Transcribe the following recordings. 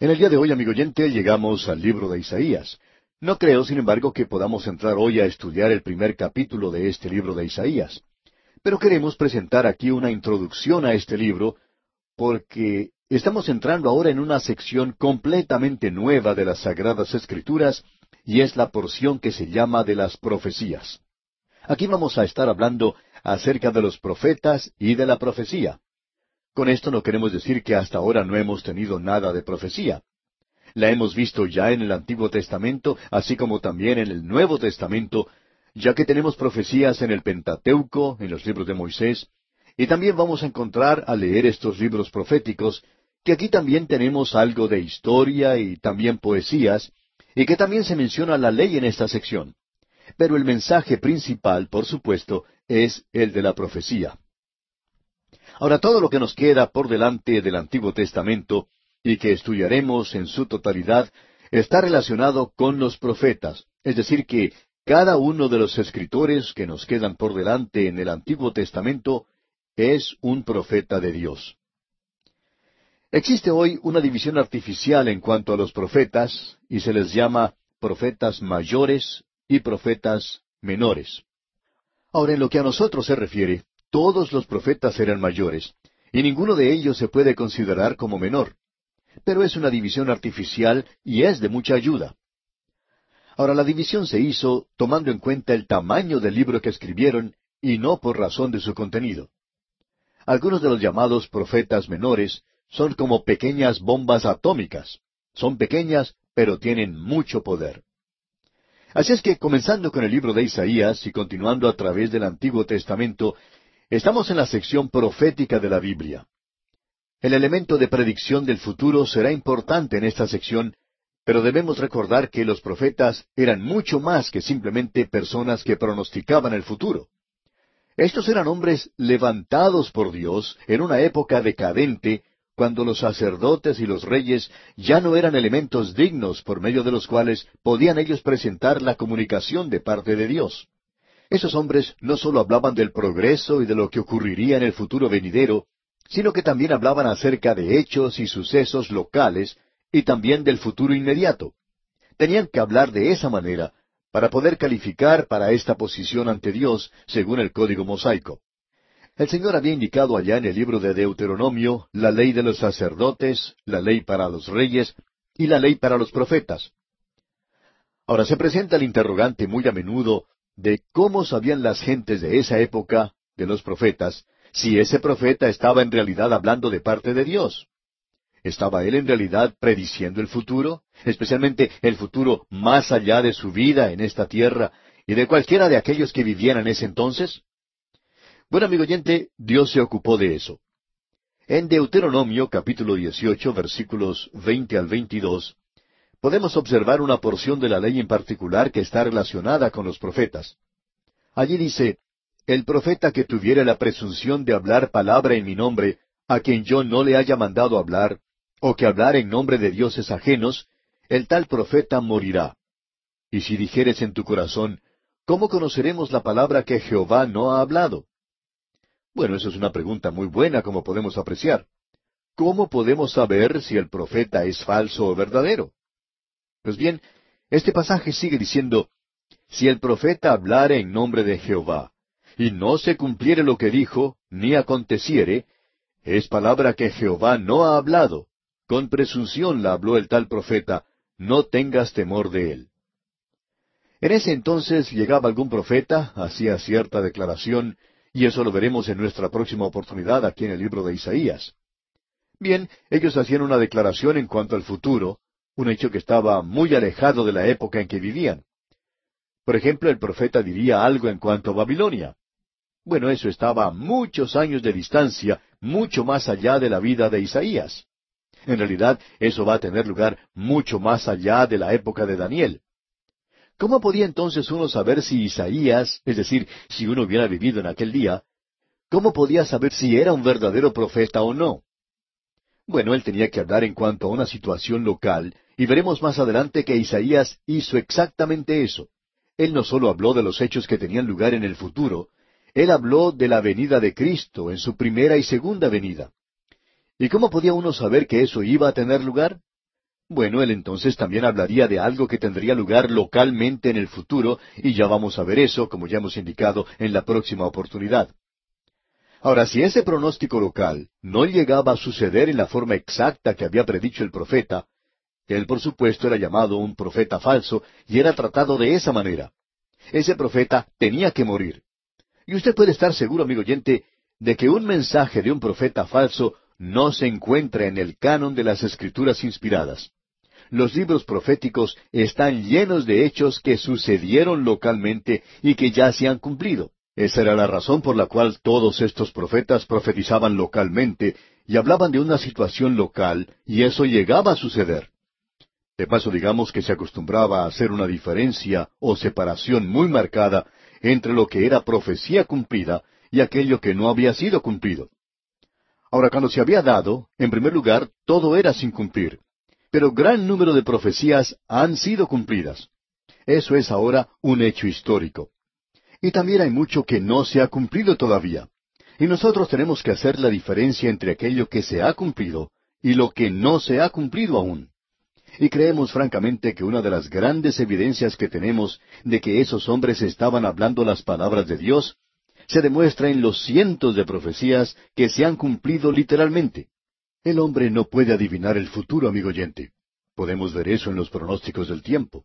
En el día de hoy, amigo oyente, llegamos al libro de Isaías. No creo, sin embargo, que podamos entrar hoy a estudiar el primer capítulo de este libro de Isaías. Pero queremos presentar aquí una introducción a este libro, porque estamos entrando ahora en una sección completamente nueva de las Sagradas Escrituras, y es la porción que se llama de las profecías. Aquí vamos a estar hablando acerca de los profetas y de la profecía. Con esto no queremos decir que hasta ahora no hemos tenido nada de profecía. La hemos visto ya en el Antiguo Testamento, así como también en el Nuevo Testamento, ya que tenemos profecías en el Pentateuco, en los libros de Moisés, y también vamos a encontrar al leer estos libros proféticos, que aquí también tenemos algo de historia y también poesías, y que también se menciona la ley en esta sección. Pero el mensaje principal, por supuesto, es el de la profecía. Ahora, todo lo que nos queda por delante del Antiguo Testamento y que estudiaremos en su totalidad está relacionado con los profetas, es decir, que cada uno de los escritores que nos quedan por delante en el Antiguo Testamento es un profeta de Dios. Existe hoy una división artificial en cuanto a los profetas, y se les llama profetas mayores y profetas menores. Ahora, en lo que a nosotros se refiere, todos los profetas eran mayores, y ninguno de ellos se puede considerar como menor. Pero es una división artificial y es de mucha ayuda. Ahora, la división se hizo tomando en cuenta el tamaño del libro que escribieron y no por razón de su contenido. Algunos de los llamados profetas menores son como pequeñas bombas atómicas. Son pequeñas, pero tienen mucho poder. Así es que, comenzando con el libro de Isaías y continuando a través del Antiguo Testamento, estamos en la sección profética de la Biblia. El elemento de predicción del futuro será importante en esta sección, pero debemos recordar que los profetas eran mucho más que simplemente personas que pronosticaban el futuro. Estos eran hombres levantados por Dios en una época decadente, cuando los sacerdotes y los reyes ya no eran elementos dignos por medio de los cuales podían ellos presentar la comunicación de parte de Dios. Esos hombres no sólo hablaban del progreso y de lo que ocurriría en el futuro venidero, sino que también hablaban acerca de hechos y sucesos locales y también del futuro inmediato. Tenían que hablar de esa manera para poder calificar para esta posición ante Dios según el código mosaico. El Señor había indicado allá en el libro de Deuteronomio la ley de los sacerdotes, la ley para los reyes y la ley para los profetas. Ahora se presenta el interrogante muy a menudo de cómo sabían las gentes de esa época, de los profetas, si ese profeta estaba en realidad hablando de parte de Dios. ¿Estaba él en realidad prediciendo el futuro, especialmente el futuro más allá de su vida en esta tierra y de cualquiera de aquellos que vivían en ese entonces? Bueno, amigo oyente, Dios se ocupó de eso. En Deuteronomio capítulo 18 versículos 20 al 22, podemos observar una porción de la ley en particular que está relacionada con los profetas. Allí dice, el profeta que tuviera la presunción de hablar palabra en mi nombre, a quien yo no le haya mandado hablar, o que hablar en nombre de dioses ajenos, el tal profeta morirá. Y si dijeres en tu corazón, ¿cómo conoceremos la palabra que Jehová no ha hablado? Bueno, eso es una pregunta muy buena, como podemos apreciar. ¿Cómo podemos saber si el profeta es falso o verdadero? Pues bien, este pasaje sigue diciendo, si el profeta hablare en nombre de Jehová, y no se cumpliere lo que dijo, ni aconteciere, es palabra que Jehová no ha hablado. Con presunción la habló el tal profeta, no tengas temor de él. En ese entonces llegaba algún profeta, hacía cierta declaración, y eso lo veremos en nuestra próxima oportunidad aquí en el libro de Isaías. Bien, ellos hacían una declaración en cuanto al futuro, un hecho que estaba muy alejado de la época en que vivían. Por ejemplo, el profeta diría algo en cuanto a Babilonia. Bueno, eso estaba a muchos años de distancia, mucho más allá de la vida de Isaías. En realidad, eso va a tener lugar mucho más allá de la época de Daniel. ¿Cómo podía entonces uno saber si Isaías, es decir, si uno hubiera vivido en aquel día, cómo podía saber si era un verdadero profeta o no? Bueno, él tenía que hablar en cuanto a una situación local, y veremos más adelante que Isaías hizo exactamente eso. Él no solo habló de los hechos que tenían lugar en el futuro, él habló de la venida de Cristo en su primera y segunda venida. ¿Y cómo podía uno saber que eso iba a tener lugar? bueno, él entonces también hablaría de algo que tendría lugar localmente en el futuro, y ya vamos a ver eso, como ya hemos indicado, en la próxima oportunidad. Ahora, si ese pronóstico local no llegaba a suceder en la forma exacta que había predicho el profeta, él por supuesto era llamado un profeta falso y era tratado de esa manera. Ese profeta tenía que morir. Y usted puede estar seguro, amigo oyente, de que un mensaje de un profeta falso no se encuentra en el canon de las escrituras inspiradas los libros proféticos están llenos de hechos que sucedieron localmente y que ya se han cumplido. Esa era la razón por la cual todos estos profetas profetizaban localmente y hablaban de una situación local, y eso llegaba a suceder. De paso, digamos que se acostumbraba a hacer una diferencia o separación muy marcada entre lo que era profecía cumplida y aquello que no había sido cumplido. Ahora, cuando se había dado, en primer lugar, todo era sin cumplir pero gran número de profecías han sido cumplidas. Eso es ahora un hecho histórico. Y también hay mucho que no se ha cumplido todavía. Y nosotros tenemos que hacer la diferencia entre aquello que se ha cumplido y lo que no se ha cumplido aún. Y creemos francamente que una de las grandes evidencias que tenemos de que esos hombres estaban hablando las palabras de Dios se demuestra en los cientos de profecías que se han cumplido literalmente. El hombre no puede adivinar el futuro, amigo oyente. Podemos ver eso en los pronósticos del tiempo.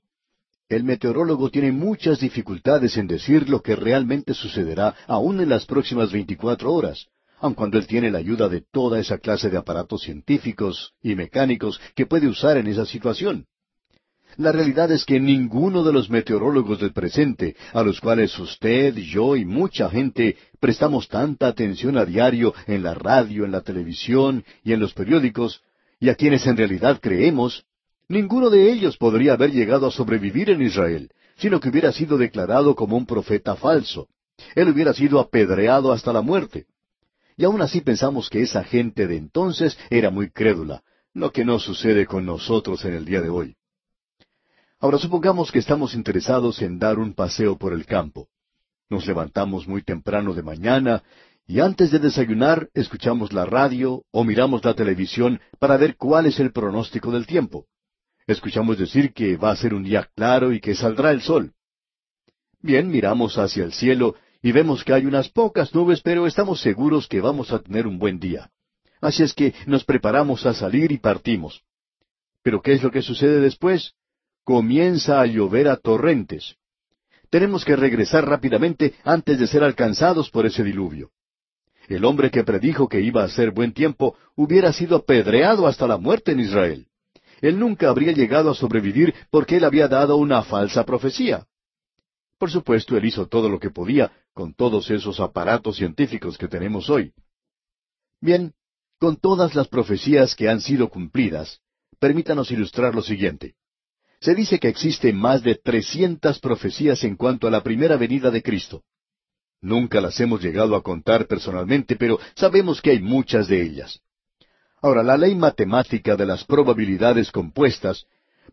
El meteorólogo tiene muchas dificultades en decir lo que realmente sucederá aún en las próximas veinticuatro horas, aun cuando él tiene la ayuda de toda esa clase de aparatos científicos y mecánicos que puede usar en esa situación. La realidad es que ninguno de los meteorólogos del presente, a los cuales usted, yo y mucha gente prestamos tanta atención a diario en la radio, en la televisión y en los periódicos, y a quienes en realidad creemos, ninguno de ellos podría haber llegado a sobrevivir en Israel, sino que hubiera sido declarado como un profeta falso. Él hubiera sido apedreado hasta la muerte. Y aún así pensamos que esa gente de entonces era muy crédula, lo que no sucede con nosotros en el día de hoy. Ahora supongamos que estamos interesados en dar un paseo por el campo. Nos levantamos muy temprano de mañana y antes de desayunar escuchamos la radio o miramos la televisión para ver cuál es el pronóstico del tiempo. Escuchamos decir que va a ser un día claro y que saldrá el sol. Bien, miramos hacia el cielo y vemos que hay unas pocas nubes, pero estamos seguros que vamos a tener un buen día. Así es que nos preparamos a salir y partimos. Pero ¿qué es lo que sucede después? comienza a llover a torrentes. Tenemos que regresar rápidamente antes de ser alcanzados por ese diluvio. El hombre que predijo que iba a ser buen tiempo hubiera sido apedreado hasta la muerte en Israel. Él nunca habría llegado a sobrevivir porque él había dado una falsa profecía. Por supuesto, él hizo todo lo que podía con todos esos aparatos científicos que tenemos hoy. Bien, con todas las profecías que han sido cumplidas, permítanos ilustrar lo siguiente. Se dice que existen más de trescientas profecías en cuanto a la primera venida de Cristo. Nunca las hemos llegado a contar personalmente, pero sabemos que hay muchas de ellas. Ahora, la ley matemática de las probabilidades compuestas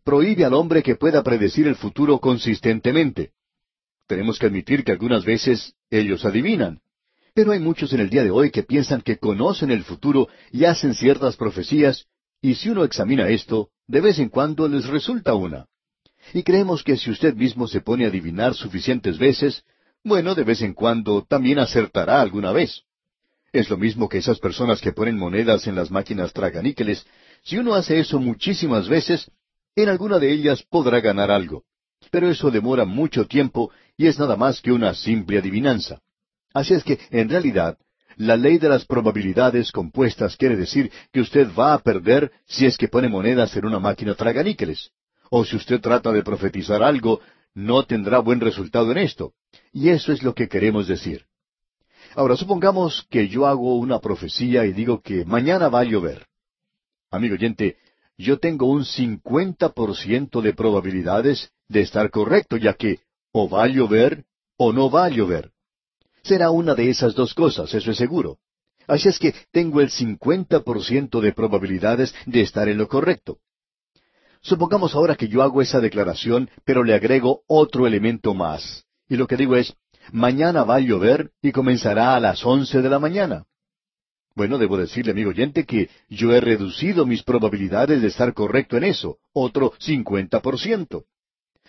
prohíbe al hombre que pueda predecir el futuro consistentemente. Tenemos que admitir que algunas veces ellos adivinan. Pero hay muchos en el día de hoy que piensan que conocen el futuro y hacen ciertas profecías, y si uno examina esto, de vez en cuando les resulta una. Y creemos que si usted mismo se pone a adivinar suficientes veces, bueno, de vez en cuando también acertará alguna vez. Es lo mismo que esas personas que ponen monedas en las máquinas traganíqueles. Si uno hace eso muchísimas veces, en alguna de ellas podrá ganar algo. Pero eso demora mucho tiempo y es nada más que una simple adivinanza. Así es que, en realidad, la ley de las probabilidades compuestas quiere decir que usted va a perder si es que pone monedas en una máquina traganíqueles. O si usted trata de profetizar algo, no tendrá buen resultado en esto. Y eso es lo que queremos decir. Ahora, supongamos que yo hago una profecía y digo que mañana va a llover. Amigo oyente, yo tengo un cincuenta por ciento de probabilidades de estar correcto, ya que o va a llover o no va a llover. Será una de esas dos cosas, eso es seguro. Así es que tengo el cincuenta por ciento de probabilidades de estar en lo correcto. Supongamos ahora que yo hago esa declaración, pero le agrego otro elemento más. Y lo que digo es, mañana va a llover y comenzará a las once de la mañana. Bueno, debo decirle, amigo oyente, que yo he reducido mis probabilidades de estar correcto en eso, otro cincuenta por ciento.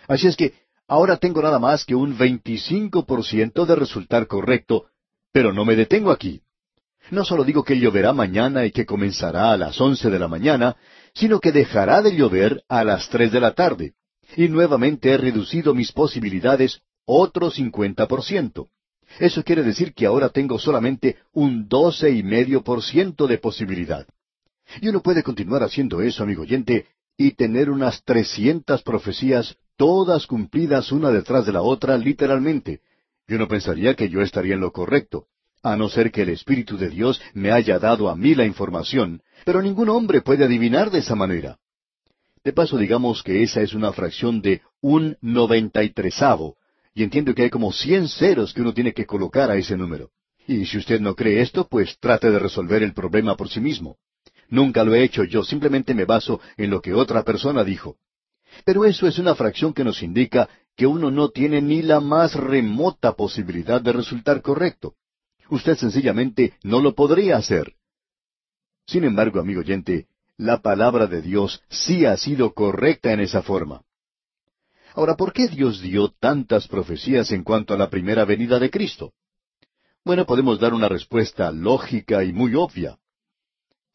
Así es que ahora tengo nada más que un veinticinco por ciento de resultar correcto, pero no me detengo aquí. No solo digo que lloverá mañana y que comenzará a las once de la mañana, sino que dejará de llover a las tres de la tarde. Y nuevamente he reducido mis posibilidades otro cincuenta por ciento. Eso quiere decir que ahora tengo solamente un doce y medio por ciento de posibilidad. Y uno puede continuar haciendo eso, amigo oyente, y tener unas trescientas profecías, todas cumplidas una detrás de la otra, literalmente. Y uno pensaría que yo estaría en lo correcto, a no ser que el Espíritu de Dios me haya dado a mí la información, pero ningún hombre puede adivinar de esa manera. De paso, digamos que esa es una fracción de un noventa y tresavo, y entiendo que hay como cien ceros que uno tiene que colocar a ese número. Y si usted no cree esto, pues trate de resolver el problema por sí mismo. Nunca lo he hecho yo, simplemente me baso en lo que otra persona dijo. Pero eso es una fracción que nos indica que uno no tiene ni la más remota posibilidad de resultar correcto. Usted sencillamente no lo podría hacer. Sin embargo, amigo oyente, la palabra de Dios sí ha sido correcta en esa forma. Ahora, ¿por qué Dios dio tantas profecías en cuanto a la primera venida de Cristo? Bueno, podemos dar una respuesta lógica y muy obvia.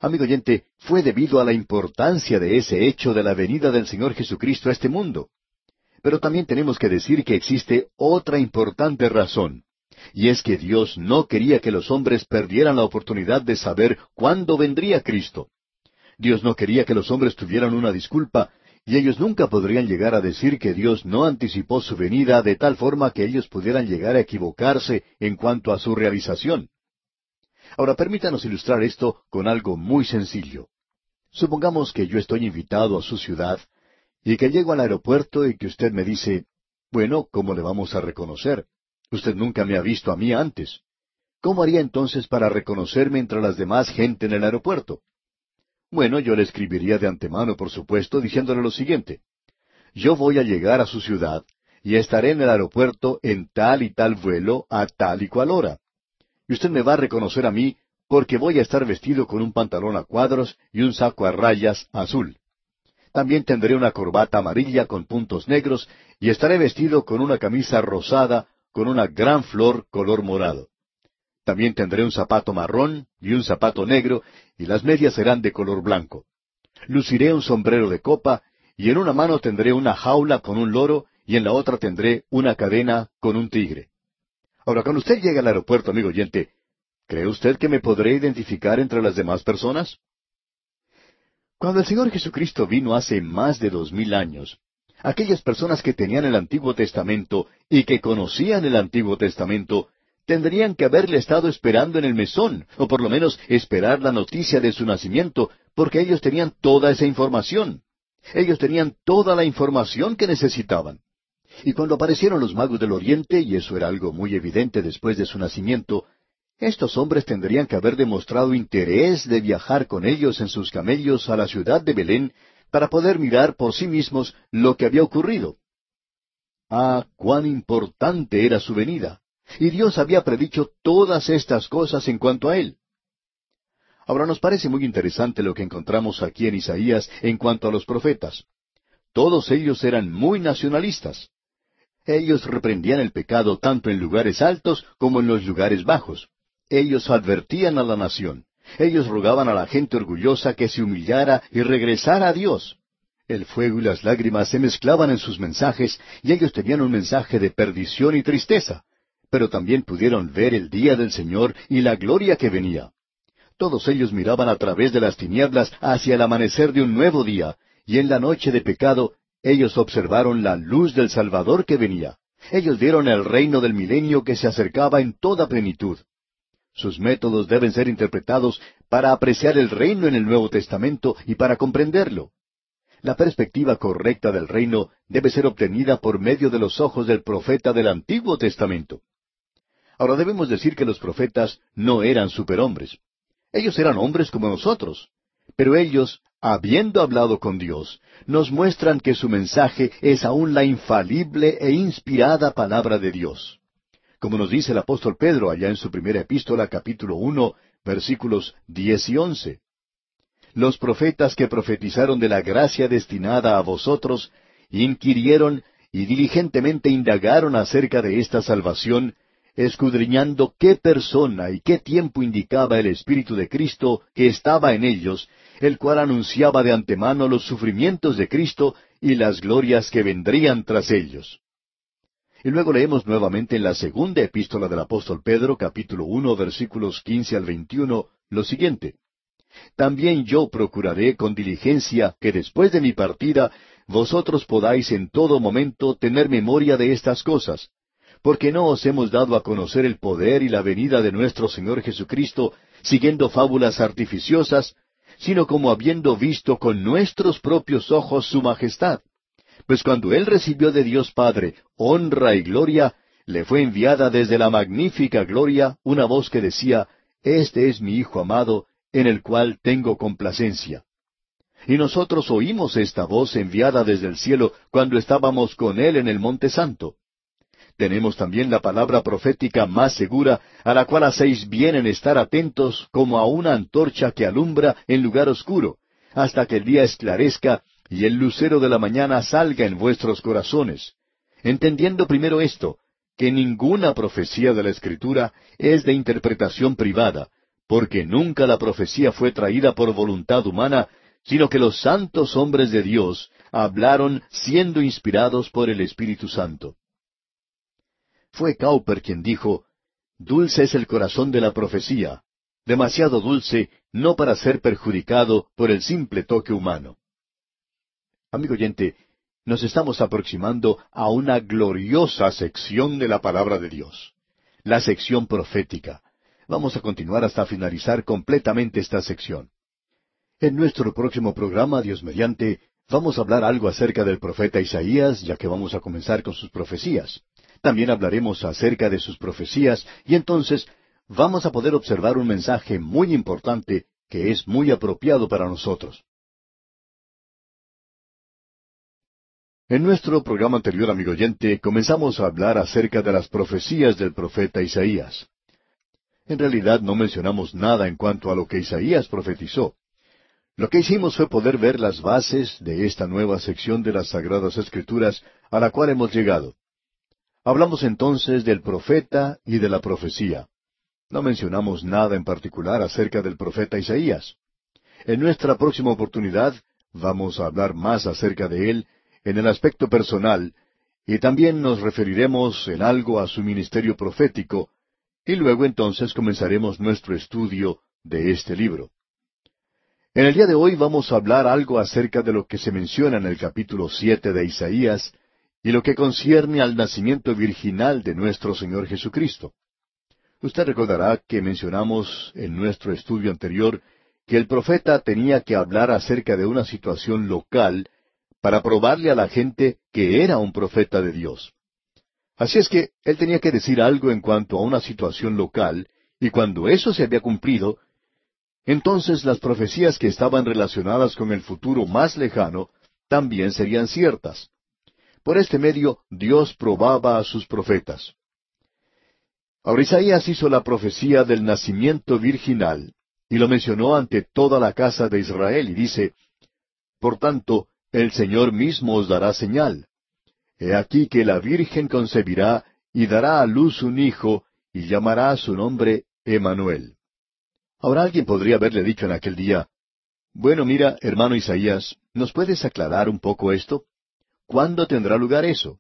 Amigo oyente, fue debido a la importancia de ese hecho de la venida del Señor Jesucristo a este mundo. Pero también tenemos que decir que existe otra importante razón, y es que Dios no quería que los hombres perdieran la oportunidad de saber cuándo vendría Cristo. Dios no quería que los hombres tuvieran una disculpa y ellos nunca podrían llegar a decir que Dios no anticipó su venida de tal forma que ellos pudieran llegar a equivocarse en cuanto a su realización. Ahora permítanos ilustrar esto con algo muy sencillo. Supongamos que yo estoy invitado a su ciudad y que llego al aeropuerto y que usted me dice, bueno, ¿cómo le vamos a reconocer? Usted nunca me ha visto a mí antes. ¿Cómo haría entonces para reconocerme entre las demás gente en el aeropuerto? Bueno, yo le escribiría de antemano, por supuesto, diciéndole lo siguiente. Yo voy a llegar a su ciudad y estaré en el aeropuerto en tal y tal vuelo a tal y cual hora. Y usted me va a reconocer a mí porque voy a estar vestido con un pantalón a cuadros y un saco a rayas azul. También tendré una corbata amarilla con puntos negros y estaré vestido con una camisa rosada con una gran flor color morado. También tendré un zapato marrón y un zapato negro, y las medias serán de color blanco. Luciré un sombrero de copa, y en una mano tendré una jaula con un loro, y en la otra tendré una cadena con un tigre. Ahora, cuando usted llegue al aeropuerto, amigo oyente, ¿cree usted que me podré identificar entre las demás personas? Cuando el Señor Jesucristo vino hace más de dos mil años, aquellas personas que tenían el Antiguo Testamento y que conocían el Antiguo Testamento tendrían que haberle estado esperando en el mesón, o por lo menos esperar la noticia de su nacimiento, porque ellos tenían toda esa información. Ellos tenían toda la información que necesitaban. Y cuando aparecieron los magos del Oriente, y eso era algo muy evidente después de su nacimiento, estos hombres tendrían que haber demostrado interés de viajar con ellos en sus camellos a la ciudad de Belén para poder mirar por sí mismos lo que había ocurrido. Ah, cuán importante era su venida. Y Dios había predicho todas estas cosas en cuanto a él. Ahora nos parece muy interesante lo que encontramos aquí en Isaías en cuanto a los profetas. Todos ellos eran muy nacionalistas. Ellos reprendían el pecado tanto en lugares altos como en los lugares bajos. Ellos advertían a la nación. Ellos rogaban a la gente orgullosa que se humillara y regresara a Dios. El fuego y las lágrimas se mezclaban en sus mensajes y ellos tenían un mensaje de perdición y tristeza pero también pudieron ver el día del Señor y la gloria que venía. Todos ellos miraban a través de las tinieblas hacia el amanecer de un nuevo día, y en la noche de pecado ellos observaron la luz del Salvador que venía. Ellos vieron el reino del milenio que se acercaba en toda plenitud. Sus métodos deben ser interpretados para apreciar el reino en el Nuevo Testamento y para comprenderlo. La perspectiva correcta del reino debe ser obtenida por medio de los ojos del profeta del Antiguo Testamento. Ahora debemos decir que los profetas no eran superhombres. Ellos eran hombres como nosotros. Pero ellos, habiendo hablado con Dios, nos muestran que su mensaje es aún la infalible e inspirada palabra de Dios. Como nos dice el apóstol Pedro allá en su primera epístola capítulo uno, versículos diez y once. Los profetas que profetizaron de la gracia destinada a vosotros, inquirieron y diligentemente indagaron acerca de esta salvación, escudriñando qué persona y qué tiempo indicaba el Espíritu de Cristo que estaba en ellos, el cual anunciaba de antemano los sufrimientos de Cristo y las glorias que vendrían tras ellos. Y luego leemos nuevamente en la segunda epístola del apóstol Pedro, capítulo uno, versículos quince al veintiuno, lo siguiente. También yo procuraré con diligencia que después de mi partida vosotros podáis en todo momento tener memoria de estas cosas, porque no os hemos dado a conocer el poder y la venida de nuestro Señor Jesucristo siguiendo fábulas artificiosas, sino como habiendo visto con nuestros propios ojos su majestad. Pues cuando él recibió de Dios Padre honra y gloria, le fue enviada desde la magnífica gloria una voz que decía, Este es mi Hijo amado, en el cual tengo complacencia. Y nosotros oímos esta voz enviada desde el cielo cuando estábamos con él en el Monte Santo. Tenemos también la palabra profética más segura, a la cual hacéis bien en estar atentos como a una antorcha que alumbra en lugar oscuro, hasta que el día esclarezca y el lucero de la mañana salga en vuestros corazones. Entendiendo primero esto, que ninguna profecía de la Escritura es de interpretación privada, porque nunca la profecía fue traída por voluntad humana, sino que los santos hombres de Dios hablaron siendo inspirados por el Espíritu Santo. Fue Cowper quien dijo, Dulce es el corazón de la profecía, demasiado dulce no para ser perjudicado por el simple toque humano. Amigo oyente, nos estamos aproximando a una gloriosa sección de la palabra de Dios, la sección profética. Vamos a continuar hasta finalizar completamente esta sección. En nuestro próximo programa, Dios mediante, vamos a hablar algo acerca del profeta Isaías, ya que vamos a comenzar con sus profecías. También hablaremos acerca de sus profecías y entonces vamos a poder observar un mensaje muy importante que es muy apropiado para nosotros. En nuestro programa anterior, amigo oyente, comenzamos a hablar acerca de las profecías del profeta Isaías. En realidad no mencionamos nada en cuanto a lo que Isaías profetizó. Lo que hicimos fue poder ver las bases de esta nueva sección de las Sagradas Escrituras a la cual hemos llegado. Hablamos entonces del profeta y de la profecía. No mencionamos nada en particular acerca del profeta Isaías. En nuestra próxima oportunidad vamos a hablar más acerca de él en el aspecto personal y también nos referiremos en algo a su ministerio profético y luego entonces comenzaremos nuestro estudio de este libro. En el día de hoy vamos a hablar algo acerca de lo que se menciona en el capítulo siete de Isaías y lo que concierne al nacimiento virginal de nuestro Señor Jesucristo. Usted recordará que mencionamos en nuestro estudio anterior que el profeta tenía que hablar acerca de una situación local para probarle a la gente que era un profeta de Dios. Así es que él tenía que decir algo en cuanto a una situación local, y cuando eso se había cumplido, entonces las profecías que estaban relacionadas con el futuro más lejano también serían ciertas. Por este medio Dios probaba a sus profetas. Ahora Isaías hizo la profecía del nacimiento virginal y lo mencionó ante toda la casa de Israel y dice, Por tanto, el Señor mismo os dará señal. He aquí que la Virgen concebirá y dará a luz un hijo y llamará su nombre Emanuel. Ahora alguien podría haberle dicho en aquel día, Bueno, mira, hermano Isaías, ¿nos puedes aclarar un poco esto? ¿Cuándo tendrá lugar eso?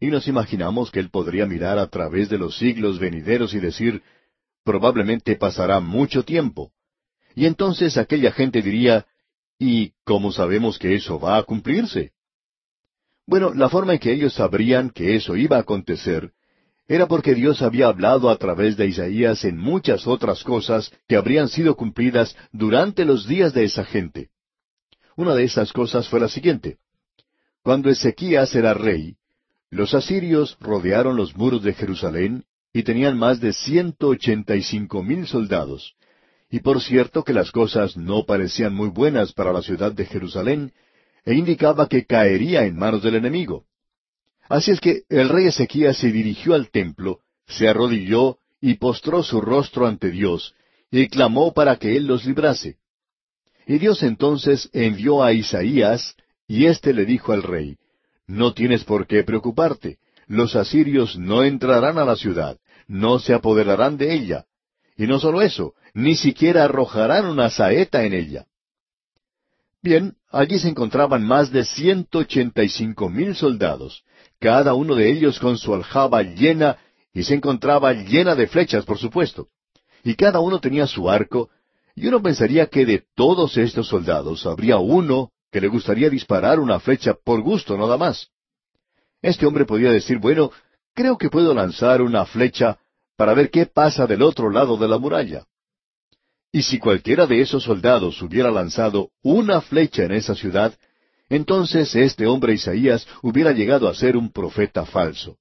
Y nos imaginamos que él podría mirar a través de los siglos venideros y decir, probablemente pasará mucho tiempo. Y entonces aquella gente diría, ¿y cómo sabemos que eso va a cumplirse? Bueno, la forma en que ellos sabrían que eso iba a acontecer era porque Dios había hablado a través de Isaías en muchas otras cosas que habrían sido cumplidas durante los días de esa gente. Una de esas cosas fue la siguiente. Cuando Ezequías era rey, los asirios rodearon los muros de Jerusalén y tenían más de ciento ochenta y cinco mil soldados. Y por cierto que las cosas no parecían muy buenas para la ciudad de Jerusalén, e indicaba que caería en manos del enemigo. Así es que el rey Ezequías se dirigió al templo, se arrodilló y postró su rostro ante Dios, y clamó para que él los librase. Y Dios entonces envió a Isaías, y éste le dijo al rey, No tienes por qué preocuparte, los asirios no entrarán a la ciudad, no se apoderarán de ella. Y no solo eso, ni siquiera arrojarán una saeta en ella. Bien, allí se encontraban más de ciento ochenta y cinco mil soldados, cada uno de ellos con su aljaba llena, y se encontraba llena de flechas, por supuesto. Y cada uno tenía su arco, y uno pensaría que de todos estos soldados habría uno que le gustaría disparar una flecha por gusto nada más. Este hombre podía decir, bueno, creo que puedo lanzar una flecha para ver qué pasa del otro lado de la muralla. Y si cualquiera de esos soldados hubiera lanzado una flecha en esa ciudad, entonces este hombre Isaías hubiera llegado a ser un profeta falso.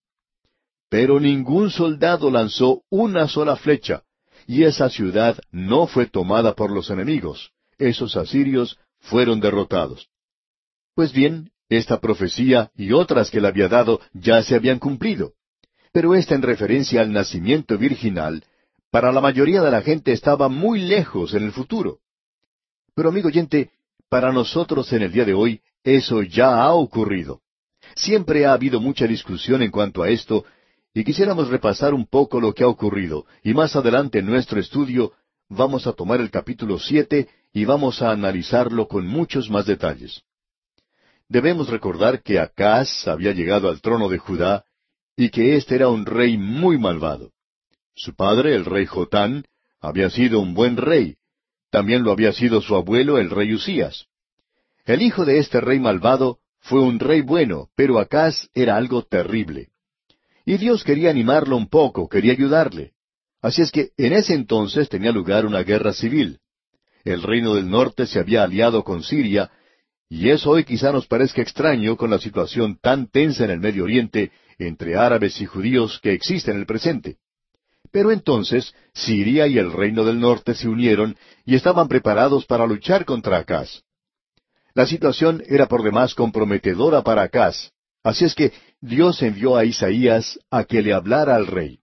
Pero ningún soldado lanzó una sola flecha, y esa ciudad no fue tomada por los enemigos. Esos asirios fueron derrotados. Pues bien, esta profecía y otras que le había dado ya se habían cumplido. Pero esta en referencia al nacimiento virginal, para la mayoría de la gente estaba muy lejos en el futuro. Pero amigo oyente, para nosotros en el día de hoy, eso ya ha ocurrido. Siempre ha habido mucha discusión en cuanto a esto, y quisiéramos repasar un poco lo que ha ocurrido, y más adelante en nuestro estudio vamos a tomar el capítulo siete y vamos a analizarlo con muchos más detalles. Debemos recordar que Acaz había llegado al trono de Judá y que éste era un rey muy malvado. Su padre, el rey Jotán, había sido un buen rey. También lo había sido su abuelo, el rey Usías. El hijo de este rey malvado fue un rey bueno, pero Acaz era algo terrible. Y Dios quería animarlo un poco, quería ayudarle. Así es que en ese entonces tenía lugar una guerra civil. El reino del norte se había aliado con Siria, y eso hoy quizá nos parezca extraño con la situación tan tensa en el Medio Oriente entre árabes y judíos que existe en el presente. Pero entonces Siria y el reino del norte se unieron y estaban preparados para luchar contra Acaz. La situación era por demás comprometedora para Acaz, así es que Dios envió a Isaías a que le hablara al rey.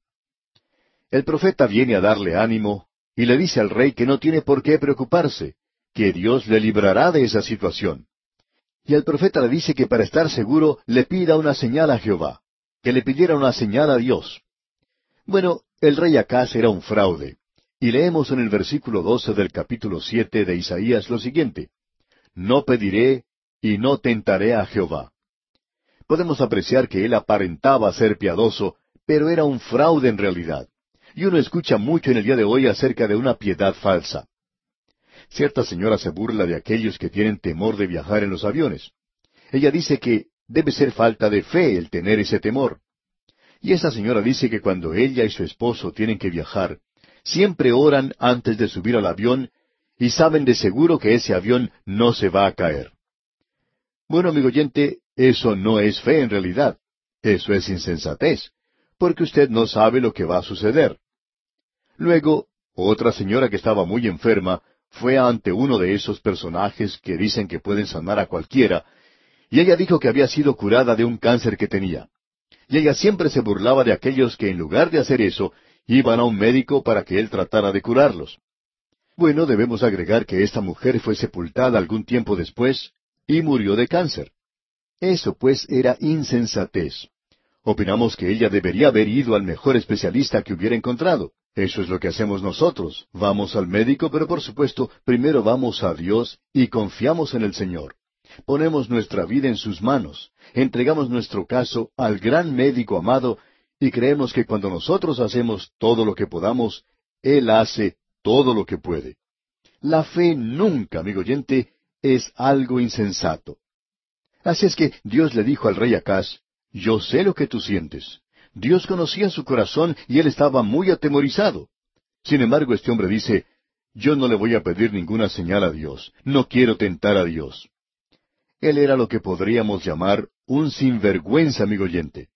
El profeta viene a darle ánimo y le dice al rey que no tiene por qué preocuparse, que Dios le librará de esa situación. Y el profeta le dice que para estar seguro le pida una señal a Jehová, que le pidiera una señal a Dios. Bueno, el rey Acaz era un fraude, y leemos en el versículo doce del capítulo siete de Isaías lo siguiente, No pediré y no tentaré a Jehová podemos apreciar que él aparentaba ser piadoso, pero era un fraude en realidad. Y uno escucha mucho en el día de hoy acerca de una piedad falsa. Cierta señora se burla de aquellos que tienen temor de viajar en los aviones. Ella dice que debe ser falta de fe el tener ese temor. Y esa señora dice que cuando ella y su esposo tienen que viajar, siempre oran antes de subir al avión y saben de seguro que ese avión no se va a caer. Bueno, amigo oyente, eso no es fe en realidad. Eso es insensatez, porque usted no sabe lo que va a suceder. Luego, otra señora que estaba muy enferma fue ante uno de esos personajes que dicen que pueden sanar a cualquiera, y ella dijo que había sido curada de un cáncer que tenía. Y ella siempre se burlaba de aquellos que en lugar de hacer eso, iban a un médico para que él tratara de curarlos. Bueno, debemos agregar que esta mujer fue sepultada algún tiempo después y murió de cáncer. Eso pues era insensatez. Opinamos que ella debería haber ido al mejor especialista que hubiera encontrado. Eso es lo que hacemos nosotros. Vamos al médico, pero por supuesto, primero vamos a Dios y confiamos en el Señor. Ponemos nuestra vida en sus manos, entregamos nuestro caso al gran médico amado y creemos que cuando nosotros hacemos todo lo que podamos, Él hace todo lo que puede. La fe nunca, amigo oyente, es algo insensato. Así es que Dios le dijo al rey Acaz, yo sé lo que tú sientes. Dios conocía su corazón y él estaba muy atemorizado. Sin embargo, este hombre dice, yo no le voy a pedir ninguna señal a Dios, no quiero tentar a Dios. Él era lo que podríamos llamar un sinvergüenza, amigo oyente.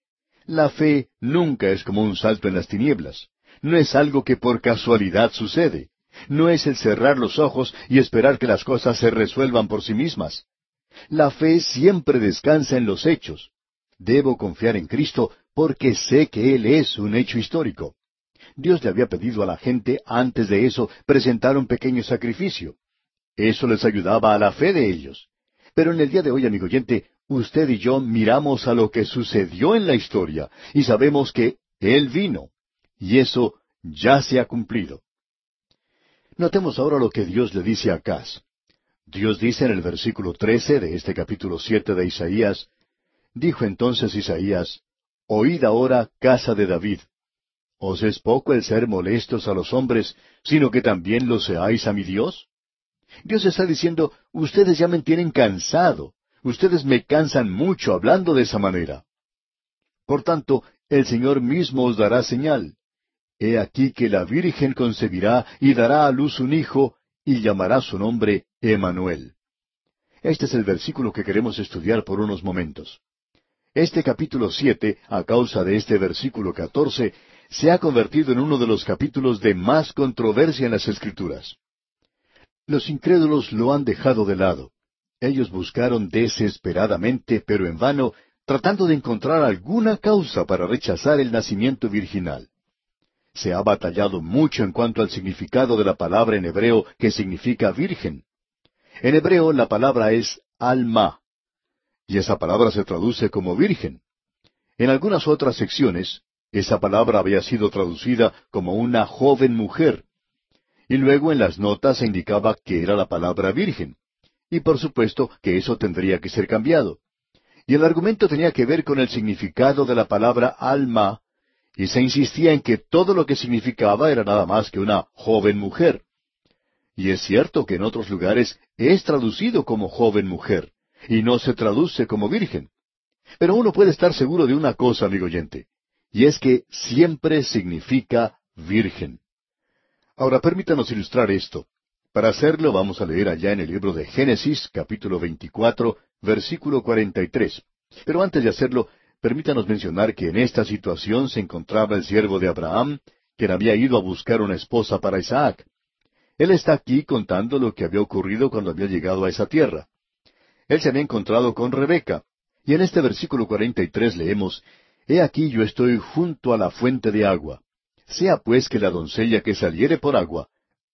La fe nunca es como un salto en las tinieblas. No es algo que por casualidad sucede. No es el cerrar los ojos y esperar que las cosas se resuelvan por sí mismas. La fe siempre descansa en los hechos. Debo confiar en Cristo porque sé que Él es un hecho histórico. Dios le había pedido a la gente antes de eso presentar un pequeño sacrificio. Eso les ayudaba a la fe de ellos. Pero en el día de hoy, amigo oyente, usted y yo miramos a lo que sucedió en la historia y sabemos que Él vino. Y eso ya se ha cumplido. Notemos ahora lo que Dios le dice a Acaz. Dios dice en el versículo trece de este capítulo siete de Isaías, Dijo entonces Isaías, Oíd ahora, casa de David. ¿Os es poco el ser molestos a los hombres, sino que también lo seáis a mi Dios? Dios está diciendo, ustedes ya me tienen cansado, ustedes me cansan mucho hablando de esa manera. Por tanto, el Señor mismo os dará señal. He aquí que la Virgen concebirá y dará a luz un hijo, y llamará su nombre Emanuel. Este es el versículo que queremos estudiar por unos momentos. Este capítulo siete, a causa de este versículo catorce, se ha convertido en uno de los capítulos de más controversia en las Escrituras. Los incrédulos lo han dejado de lado. Ellos buscaron desesperadamente, pero en vano, tratando de encontrar alguna causa para rechazar el nacimiento virginal. Se ha batallado mucho en cuanto al significado de la palabra en hebreo que significa virgen. En hebreo la palabra es alma, y esa palabra se traduce como virgen. En algunas otras secciones, esa palabra había sido traducida como una joven mujer, y luego en las notas se indicaba que era la palabra virgen. Y por supuesto que eso tendría que ser cambiado. Y el argumento tenía que ver con el significado de la palabra alma, y se insistía en que todo lo que significaba era nada más que una joven mujer. Y es cierto que en otros lugares es traducido como joven mujer, y no se traduce como virgen. Pero uno puede estar seguro de una cosa, amigo oyente, y es que siempre significa virgen. Ahora permítanos ilustrar esto. Para hacerlo vamos a leer allá en el libro de Génesis, capítulo 24, versículo 43. Pero antes de hacerlo, permítanos mencionar que en esta situación se encontraba el siervo de Abraham, quien había ido a buscar una esposa para Isaac. Él está aquí contando lo que había ocurrido cuando había llegado a esa tierra. Él se había encontrado con Rebeca. Y en este versículo 43 leemos, He aquí yo estoy junto a la fuente de agua. Sea pues que la doncella que saliere por agua,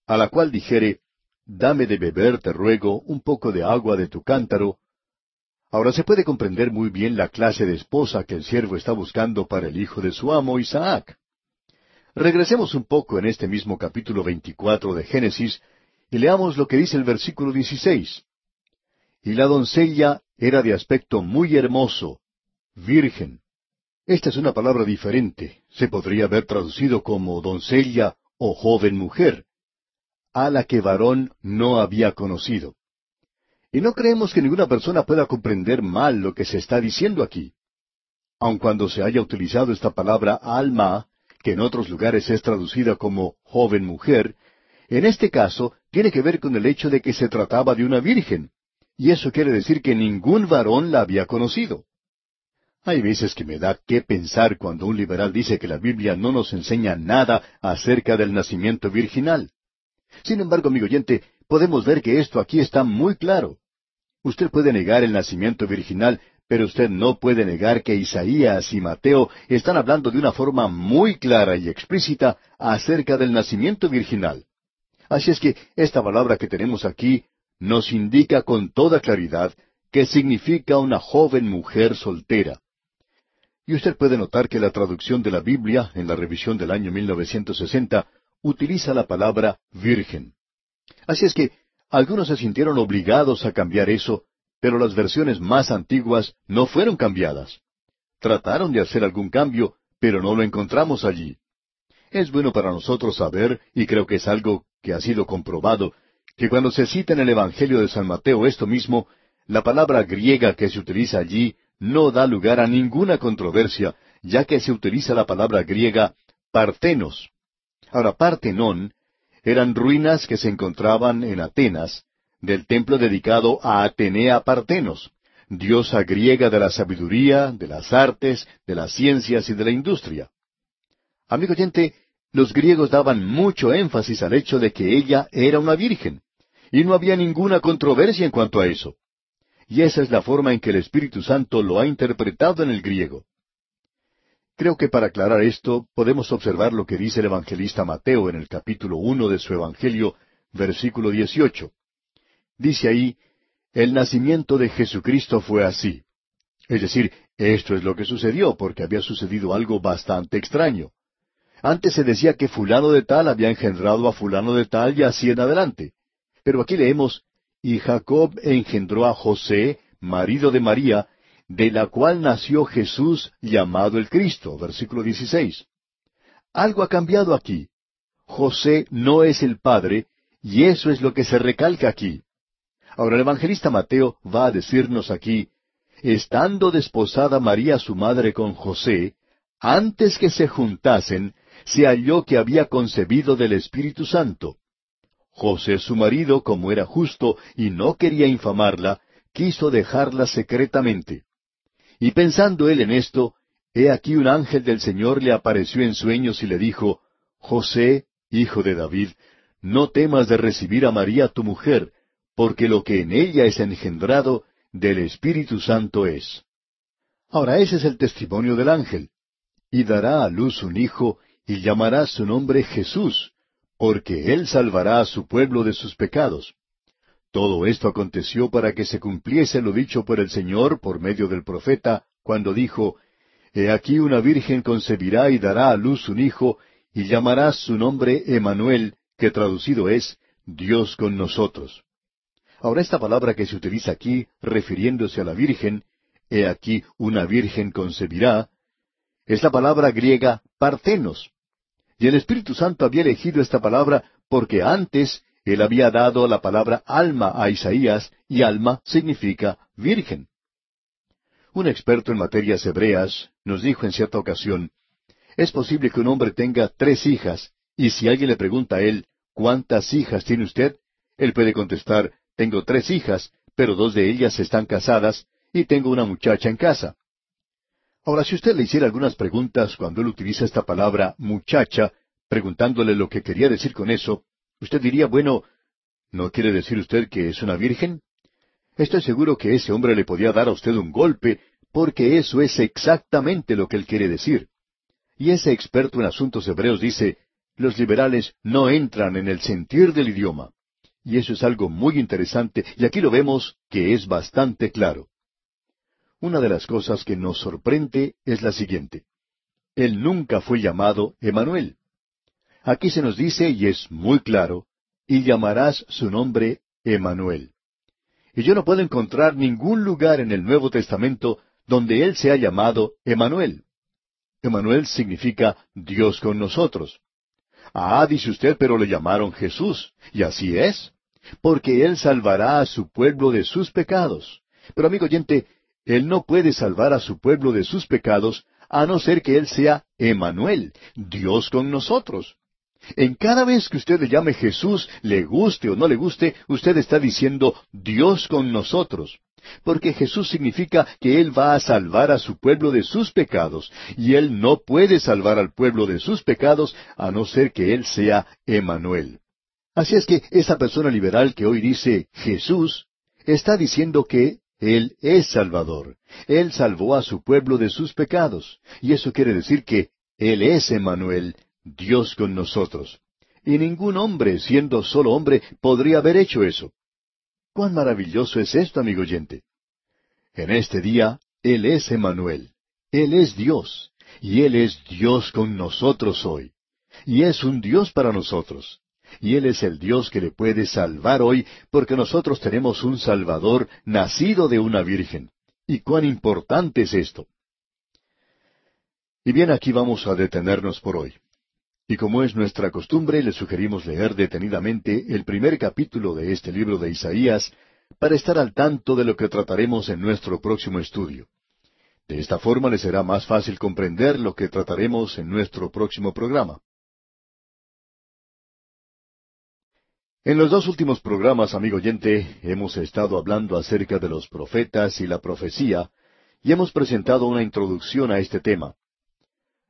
a la cual dijere, Dame de beber, te ruego, un poco de agua de tu cántaro. Ahora se puede comprender muy bien la clase de esposa que el siervo está buscando para el hijo de su amo Isaac. Regresemos un poco en este mismo capítulo 24 de Génesis y leamos lo que dice el versículo 16. Y la doncella era de aspecto muy hermoso, virgen. Esta es una palabra diferente. Se podría haber traducido como doncella o joven mujer, a la que varón no había conocido. Y no creemos que ninguna persona pueda comprender mal lo que se está diciendo aquí. Aun cuando se haya utilizado esta palabra alma, que en otros lugares es traducida como joven mujer, en este caso tiene que ver con el hecho de que se trataba de una virgen, y eso quiere decir que ningún varón la había conocido. Hay veces que me da qué pensar cuando un liberal dice que la Biblia no nos enseña nada acerca del nacimiento virginal. Sin embargo, amigo oyente, podemos ver que esto aquí está muy claro. Usted puede negar el nacimiento virginal, pero usted no puede negar que Isaías y Mateo están hablando de una forma muy clara y explícita acerca del nacimiento virginal. Así es que esta palabra que tenemos aquí nos indica con toda claridad que significa una joven mujer soltera. Y usted puede notar que la traducción de la Biblia, en la revisión del año 1960, utiliza la palabra virgen. Así es que algunos se sintieron obligados a cambiar eso, pero las versiones más antiguas no fueron cambiadas. Trataron de hacer algún cambio, pero no lo encontramos allí. Es bueno para nosotros saber, y creo que es algo que ha sido comprobado, que cuando se cita en el Evangelio de San Mateo esto mismo, la palabra griega que se utiliza allí no da lugar a ninguna controversia, ya que se utiliza la palabra griega partenos. Ahora, Partenón eran ruinas que se encontraban en Atenas, del templo dedicado a Atenea Partenos, diosa griega de la sabiduría, de las artes, de las ciencias y de la industria. Amigo oyente, los griegos daban mucho énfasis al hecho de que ella era una virgen y no había ninguna controversia en cuanto a eso. Y esa es la forma en que el Espíritu Santo lo ha interpretado en el griego. Creo que para aclarar esto podemos observar lo que dice el evangelista Mateo en el capítulo uno de su Evangelio, versículo dieciocho. Dice ahí, el nacimiento de Jesucristo fue así. Es decir, esto es lo que sucedió, porque había sucedido algo bastante extraño. Antes se decía que fulano de tal había engendrado a fulano de tal y así en adelante. Pero aquí leemos, y Jacob engendró a José, marido de María, de la cual nació Jesús llamado el Cristo. Versículo 16. Algo ha cambiado aquí. José no es el padre, y eso es lo que se recalca aquí. Ahora el evangelista Mateo va a decirnos aquí, estando desposada María su madre con José, antes que se juntasen, se halló que había concebido del Espíritu Santo. José su marido, como era justo y no quería infamarla, quiso dejarla secretamente. Y pensando él en esto, he aquí un ángel del Señor le apareció en sueños y le dijo, José, hijo de David, no temas de recibir a María tu mujer, porque lo que en ella es engendrado del Espíritu Santo es. Ahora ese es el testimonio del ángel. Y dará a luz un hijo, y llamará su nombre Jesús, porque él salvará a su pueblo de sus pecados. Todo esto aconteció para que se cumpliese lo dicho por el Señor por medio del profeta, cuando dijo, He aquí una virgen concebirá y dará a luz un hijo, y llamará su nombre Emanuel, que traducido es Dios con nosotros. Ahora esta palabra que se utiliza aquí, refiriéndose a la virgen, He aquí una virgen concebirá, es la palabra griega partenos. Y el Espíritu Santo había elegido esta palabra porque antes él había dado la palabra alma a Isaías y alma significa virgen. Un experto en materias hebreas nos dijo en cierta ocasión, es posible que un hombre tenga tres hijas y si alguien le pregunta a él, ¿cuántas hijas tiene usted? Él puede contestar, tengo tres hijas, pero dos de ellas están casadas y tengo una muchacha en casa. Ahora, si usted le hiciera algunas preguntas cuando él utiliza esta palabra muchacha, preguntándole lo que quería decir con eso, Usted diría, bueno, ¿no quiere decir usted que es una virgen? Estoy seguro que ese hombre le podía dar a usted un golpe, porque eso es exactamente lo que él quiere decir. Y ese experto en asuntos hebreos dice, los liberales no entran en el sentir del idioma. Y eso es algo muy interesante, y aquí lo vemos que es bastante claro. Una de las cosas que nos sorprende es la siguiente. Él nunca fue llamado Emanuel. Aquí se nos dice, y es muy claro, y llamarás su nombre Emanuel. Y yo no puedo encontrar ningún lugar en el Nuevo Testamento donde él sea llamado Emanuel. Emanuel significa Dios con nosotros. Ah, dice usted, pero le llamaron Jesús, y así es, porque él salvará a su pueblo de sus pecados. Pero amigo oyente, él no puede salvar a su pueblo de sus pecados a no ser que él sea Emanuel, Dios con nosotros. En cada vez que usted le llame Jesús, le guste o no le guste, usted está diciendo Dios con nosotros. Porque Jesús significa que Él va a salvar a su pueblo de sus pecados, y Él no puede salvar al pueblo de sus pecados a no ser que Él sea Emanuel. Así es que esa persona liberal que hoy dice Jesús, está diciendo que Él es Salvador. Él salvó a su pueblo de sus pecados, y eso quiere decir que Él es Emanuel, Dios con nosotros. Y ningún hombre, siendo solo hombre, podría haber hecho eso. Cuán maravilloso es esto, amigo oyente. En este día, Él es Emanuel. Él es Dios. Y Él es Dios con nosotros hoy. Y es un Dios para nosotros. Y Él es el Dios que le puede salvar hoy porque nosotros tenemos un Salvador nacido de una Virgen. ¿Y cuán importante es esto? Y bien, aquí vamos a detenernos por hoy. Y como es nuestra costumbre, le sugerimos leer detenidamente el primer capítulo de este libro de Isaías para estar al tanto de lo que trataremos en nuestro próximo estudio. De esta forma le será más fácil comprender lo que trataremos en nuestro próximo programa. En los dos últimos programas, amigo oyente, hemos estado hablando acerca de los profetas y la profecía, y hemos presentado una introducción a este tema.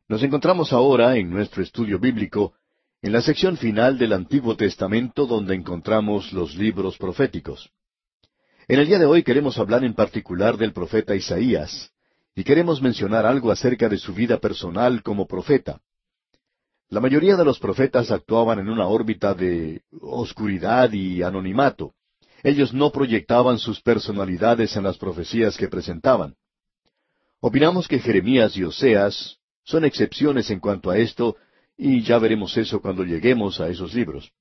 Nos encontramos ahora en nuestro estudio bíblico en la sección final del Antiguo Testamento donde encontramos los libros proféticos. En el día de hoy queremos hablar en particular del profeta Isaías, y queremos mencionar algo acerca de su vida personal como profeta. La mayoría de los profetas actuaban en una órbita de oscuridad y anonimato. Ellos no proyectaban sus personalidades en las profecías que presentaban. Opinamos que Jeremías y Oseas son excepciones en cuanto a esto, y ya veremos eso cuando lleguemos a esos libros.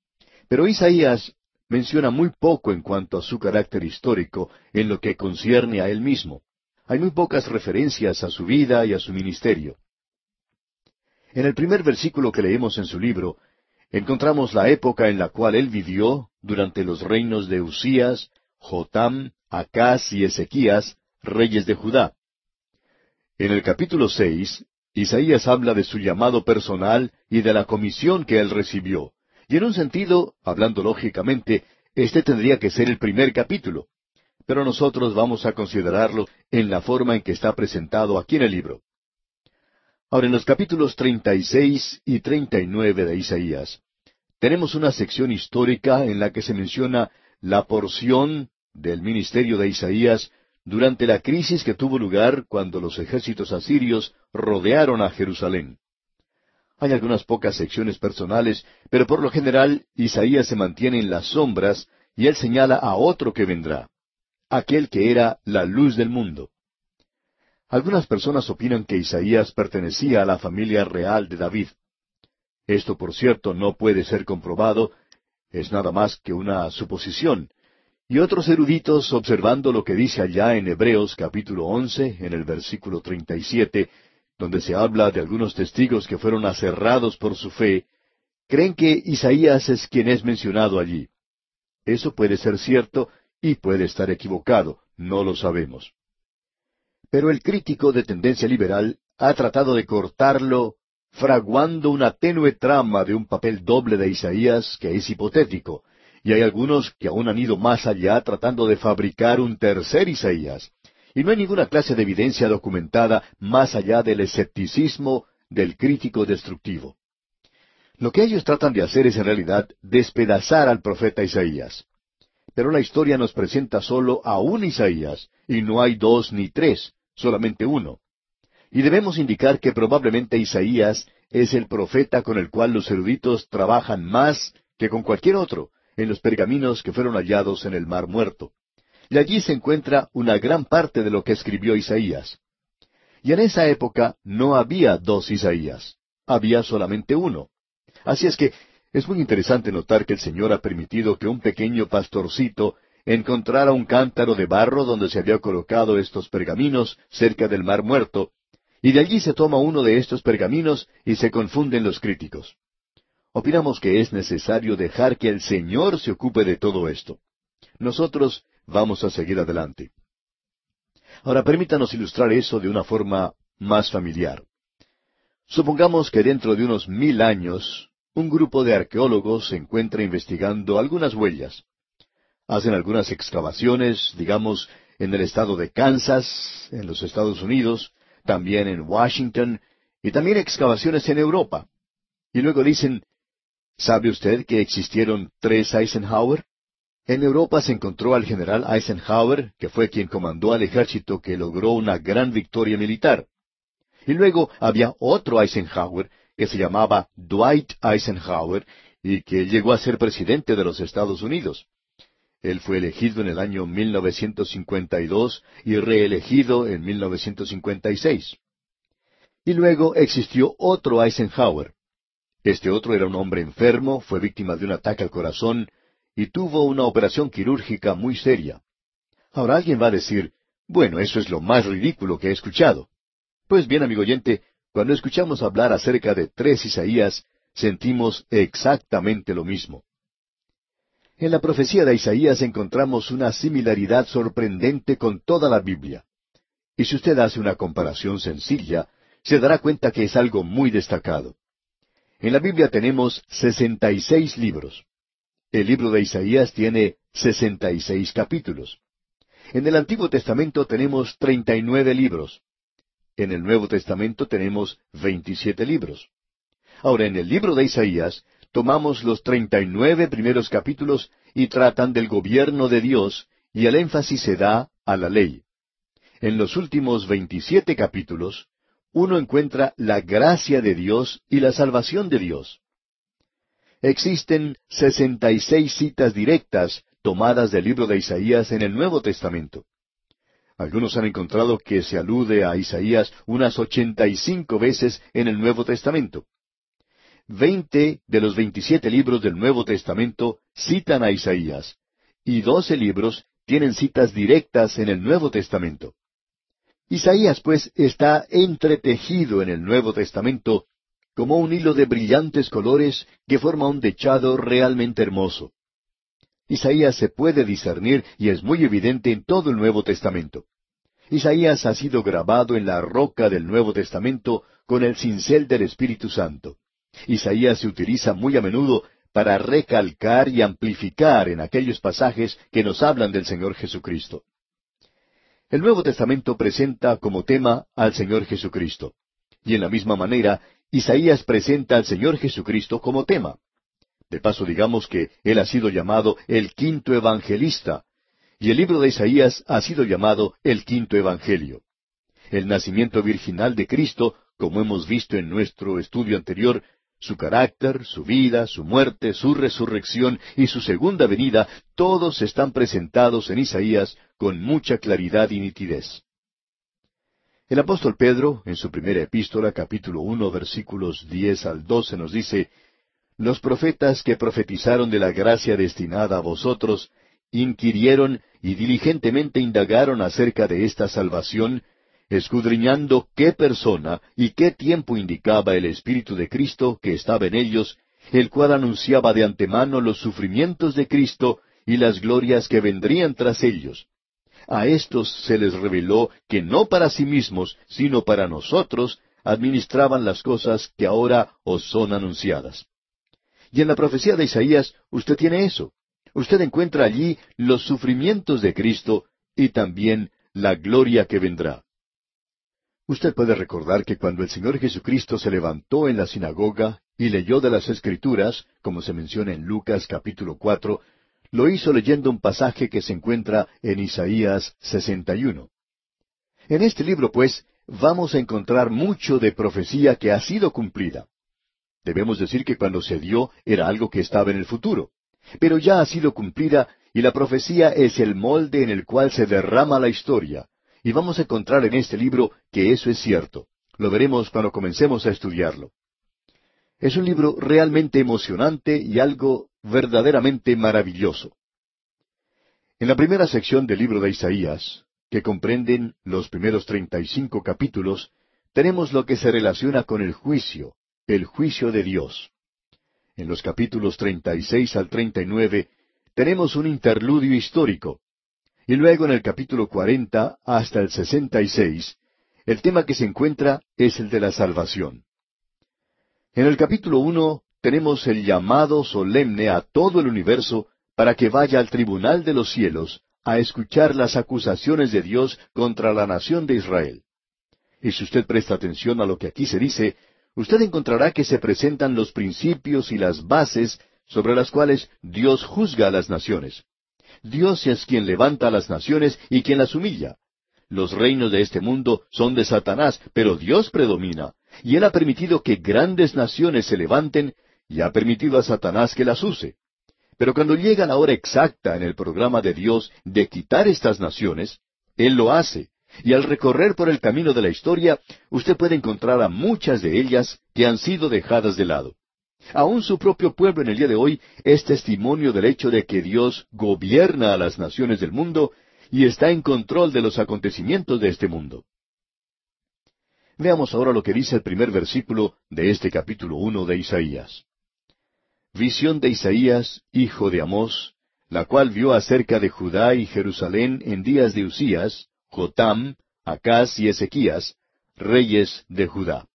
Pero Isaías menciona muy poco en cuanto a su carácter histórico en lo que concierne a él mismo. Hay muy pocas referencias a su vida y a su ministerio. En el primer versículo que leemos en su libro, encontramos la época en la cual él vivió durante los reinos de Usías, Jotam, Acaz y Ezequías, reyes de Judá. En el capítulo seis, Isaías habla de su llamado personal y de la comisión que él recibió. Y en un sentido, hablando lógicamente, este tendría que ser el primer capítulo. Pero nosotros vamos a considerarlo en la forma en que está presentado aquí en el libro. Ahora, en los capítulos 36 y 39 de Isaías, tenemos una sección histórica en la que se menciona la porción del ministerio de Isaías durante la crisis que tuvo lugar cuando los ejércitos asirios rodearon a Jerusalén. Hay algunas pocas secciones personales, pero por lo general Isaías se mantiene en las sombras y él señala a otro que vendrá, aquel que era la luz del mundo. Algunas personas opinan que Isaías pertenecía a la familia real de David. Esto, por cierto, no puede ser comprobado, es nada más que una suposición. Y otros eruditos, observando lo que dice allá en Hebreos capítulo once, en el versículo treinta y siete, donde se habla de algunos testigos que fueron aserrados por su fe, creen que Isaías es quien es mencionado allí. Eso puede ser cierto y puede estar equivocado, no lo sabemos. Pero el crítico de tendencia liberal ha tratado de cortarlo fraguando una tenue trama de un papel doble de Isaías que es hipotético, y hay algunos que aún han ido más allá tratando de fabricar un tercer Isaías. Y no hay ninguna clase de evidencia documentada más allá del escepticismo del crítico destructivo. Lo que ellos tratan de hacer es en realidad despedazar al profeta Isaías. Pero la historia nos presenta solo a un Isaías, y no hay dos ni tres, solamente uno. Y debemos indicar que probablemente Isaías es el profeta con el cual los eruditos trabajan más que con cualquier otro en los pergaminos que fueron hallados en el Mar Muerto. Y allí se encuentra una gran parte de lo que escribió Isaías. Y en esa época no había dos Isaías, había solamente uno. Así es que es muy interesante notar que el Señor ha permitido que un pequeño pastorcito encontrara un cántaro de barro donde se había colocado estos pergaminos cerca del mar muerto, y de allí se toma uno de estos pergaminos y se confunden los críticos. Opinamos que es necesario dejar que el Señor se ocupe de todo esto. Nosotros vamos a seguir adelante. Ahora permítanos ilustrar eso de una forma más familiar. Supongamos que dentro de unos mil años un grupo de arqueólogos se encuentra investigando algunas huellas hacen algunas excavaciones, digamos, en el estado de Kansas, en los Estados Unidos, también en Washington, y también excavaciones en Europa. Y luego dicen, ¿sabe usted que existieron tres Eisenhower? En Europa se encontró al general Eisenhower, que fue quien comandó al ejército que logró una gran victoria militar. Y luego había otro Eisenhower, que se llamaba Dwight Eisenhower, y que llegó a ser presidente de los Estados Unidos. Él fue elegido en el año 1952 y reelegido en 1956. Y luego existió otro Eisenhower. Este otro era un hombre enfermo, fue víctima de un ataque al corazón y tuvo una operación quirúrgica muy seria. Ahora alguien va a decir, bueno, eso es lo más ridículo que he escuchado. Pues bien, amigo oyente, cuando escuchamos hablar acerca de tres Isaías, sentimos exactamente lo mismo. En la profecía de Isaías encontramos una similaridad sorprendente con toda la Biblia. Y si usted hace una comparación sencilla, se dará cuenta que es algo muy destacado. En la Biblia tenemos sesenta y seis libros. El libro de Isaías tiene sesenta y seis capítulos. En el Antiguo Testamento tenemos treinta y nueve libros. En el Nuevo Testamento tenemos veintisiete libros. Ahora, en el libro de Isaías tomamos los treinta y nueve primeros capítulos y tratan del gobierno de Dios, y el énfasis se da a la ley. en los últimos veintisiete capítulos, uno encuentra la gracia de Dios y la salvación de Dios. Existen sesenta y seis citas directas tomadas del libro de Isaías en el Nuevo Testamento. Algunos han encontrado que se alude a Isaías unas ochenta y cinco veces en el Nuevo Testamento. Veinte de los veintisiete libros del Nuevo Testamento citan a Isaías, y doce libros tienen citas directas en el Nuevo Testamento. Isaías, pues, está entretejido en el Nuevo Testamento como un hilo de brillantes colores que forma un dechado realmente hermoso. Isaías se puede discernir y es muy evidente en todo el Nuevo Testamento. Isaías ha sido grabado en la roca del Nuevo Testamento con el cincel del Espíritu Santo. Isaías se utiliza muy a menudo para recalcar y amplificar en aquellos pasajes que nos hablan del Señor Jesucristo. El Nuevo Testamento presenta como tema al Señor Jesucristo. Y en la misma manera, Isaías presenta al Señor Jesucristo como tema. De paso digamos que Él ha sido llamado el quinto evangelista, y el libro de Isaías ha sido llamado el quinto evangelio. El nacimiento virginal de Cristo, como hemos visto en nuestro estudio anterior, su carácter, su vida, su muerte, su resurrección y su segunda venida, todos están presentados en Isaías con mucha claridad y nitidez. El apóstol Pedro, en su primera epístola, capítulo uno, versículos diez al doce, nos dice Los profetas que profetizaron de la gracia destinada a vosotros, inquirieron y diligentemente indagaron acerca de esta salvación, escudriñando qué persona y qué tiempo indicaba el Espíritu de Cristo que estaba en ellos, el cual anunciaba de antemano los sufrimientos de Cristo y las glorias que vendrían tras ellos. A estos se les reveló que no para sí mismos, sino para nosotros, administraban las cosas que ahora os son anunciadas. Y en la profecía de Isaías usted tiene eso. Usted encuentra allí los sufrimientos de Cristo y también la gloria que vendrá. Usted puede recordar que cuando el Señor Jesucristo se levantó en la sinagoga y leyó de las Escrituras, como se menciona en Lucas capítulo cuatro, lo hizo leyendo un pasaje que se encuentra en Isaías 61. En este libro, pues, vamos a encontrar mucho de profecía que ha sido cumplida. Debemos decir que cuando se dio era algo que estaba en el futuro, pero ya ha sido cumplida y la profecía es el molde en el cual se derrama la historia, y vamos a encontrar en este libro que eso es cierto. Lo veremos cuando comencemos a estudiarlo. Es un libro realmente emocionante y algo verdaderamente maravilloso. En la primera sección del libro de Isaías, que comprenden los primeros treinta y cinco capítulos, tenemos lo que se relaciona con el juicio, el juicio de Dios. En los capítulos treinta y seis al treinta y nueve tenemos un interludio histórico, y luego en el capítulo cuarenta hasta el sesenta y seis, el tema que se encuentra es el de la salvación. En el capítulo uno tenemos el llamado solemne a todo el universo para que vaya al tribunal de los cielos a escuchar las acusaciones de Dios contra la nación de Israel. Y si usted presta atención a lo que aquí se dice, usted encontrará que se presentan los principios y las bases sobre las cuales Dios juzga a las naciones. Dios es quien levanta a las naciones y quien las humilla. Los reinos de este mundo son de Satanás, pero Dios predomina, y Él ha permitido que grandes naciones se levanten y ha permitido a Satanás que las use. Pero cuando llega la hora exacta en el programa de Dios de quitar estas naciones, Él lo hace. Y al recorrer por el camino de la historia, usted puede encontrar a muchas de ellas que han sido dejadas de lado. Aún su propio pueblo en el día de hoy es testimonio del hecho de que Dios gobierna a las naciones del mundo y está en control de los acontecimientos de este mundo. Veamos ahora lo que dice el primer versículo de este capítulo uno de Isaías. Visión de Isaías, hijo de Amós, la cual vio acerca de Judá y Jerusalén en días de Usías, Jotam, Acaz y Ezequías, reyes de Judá.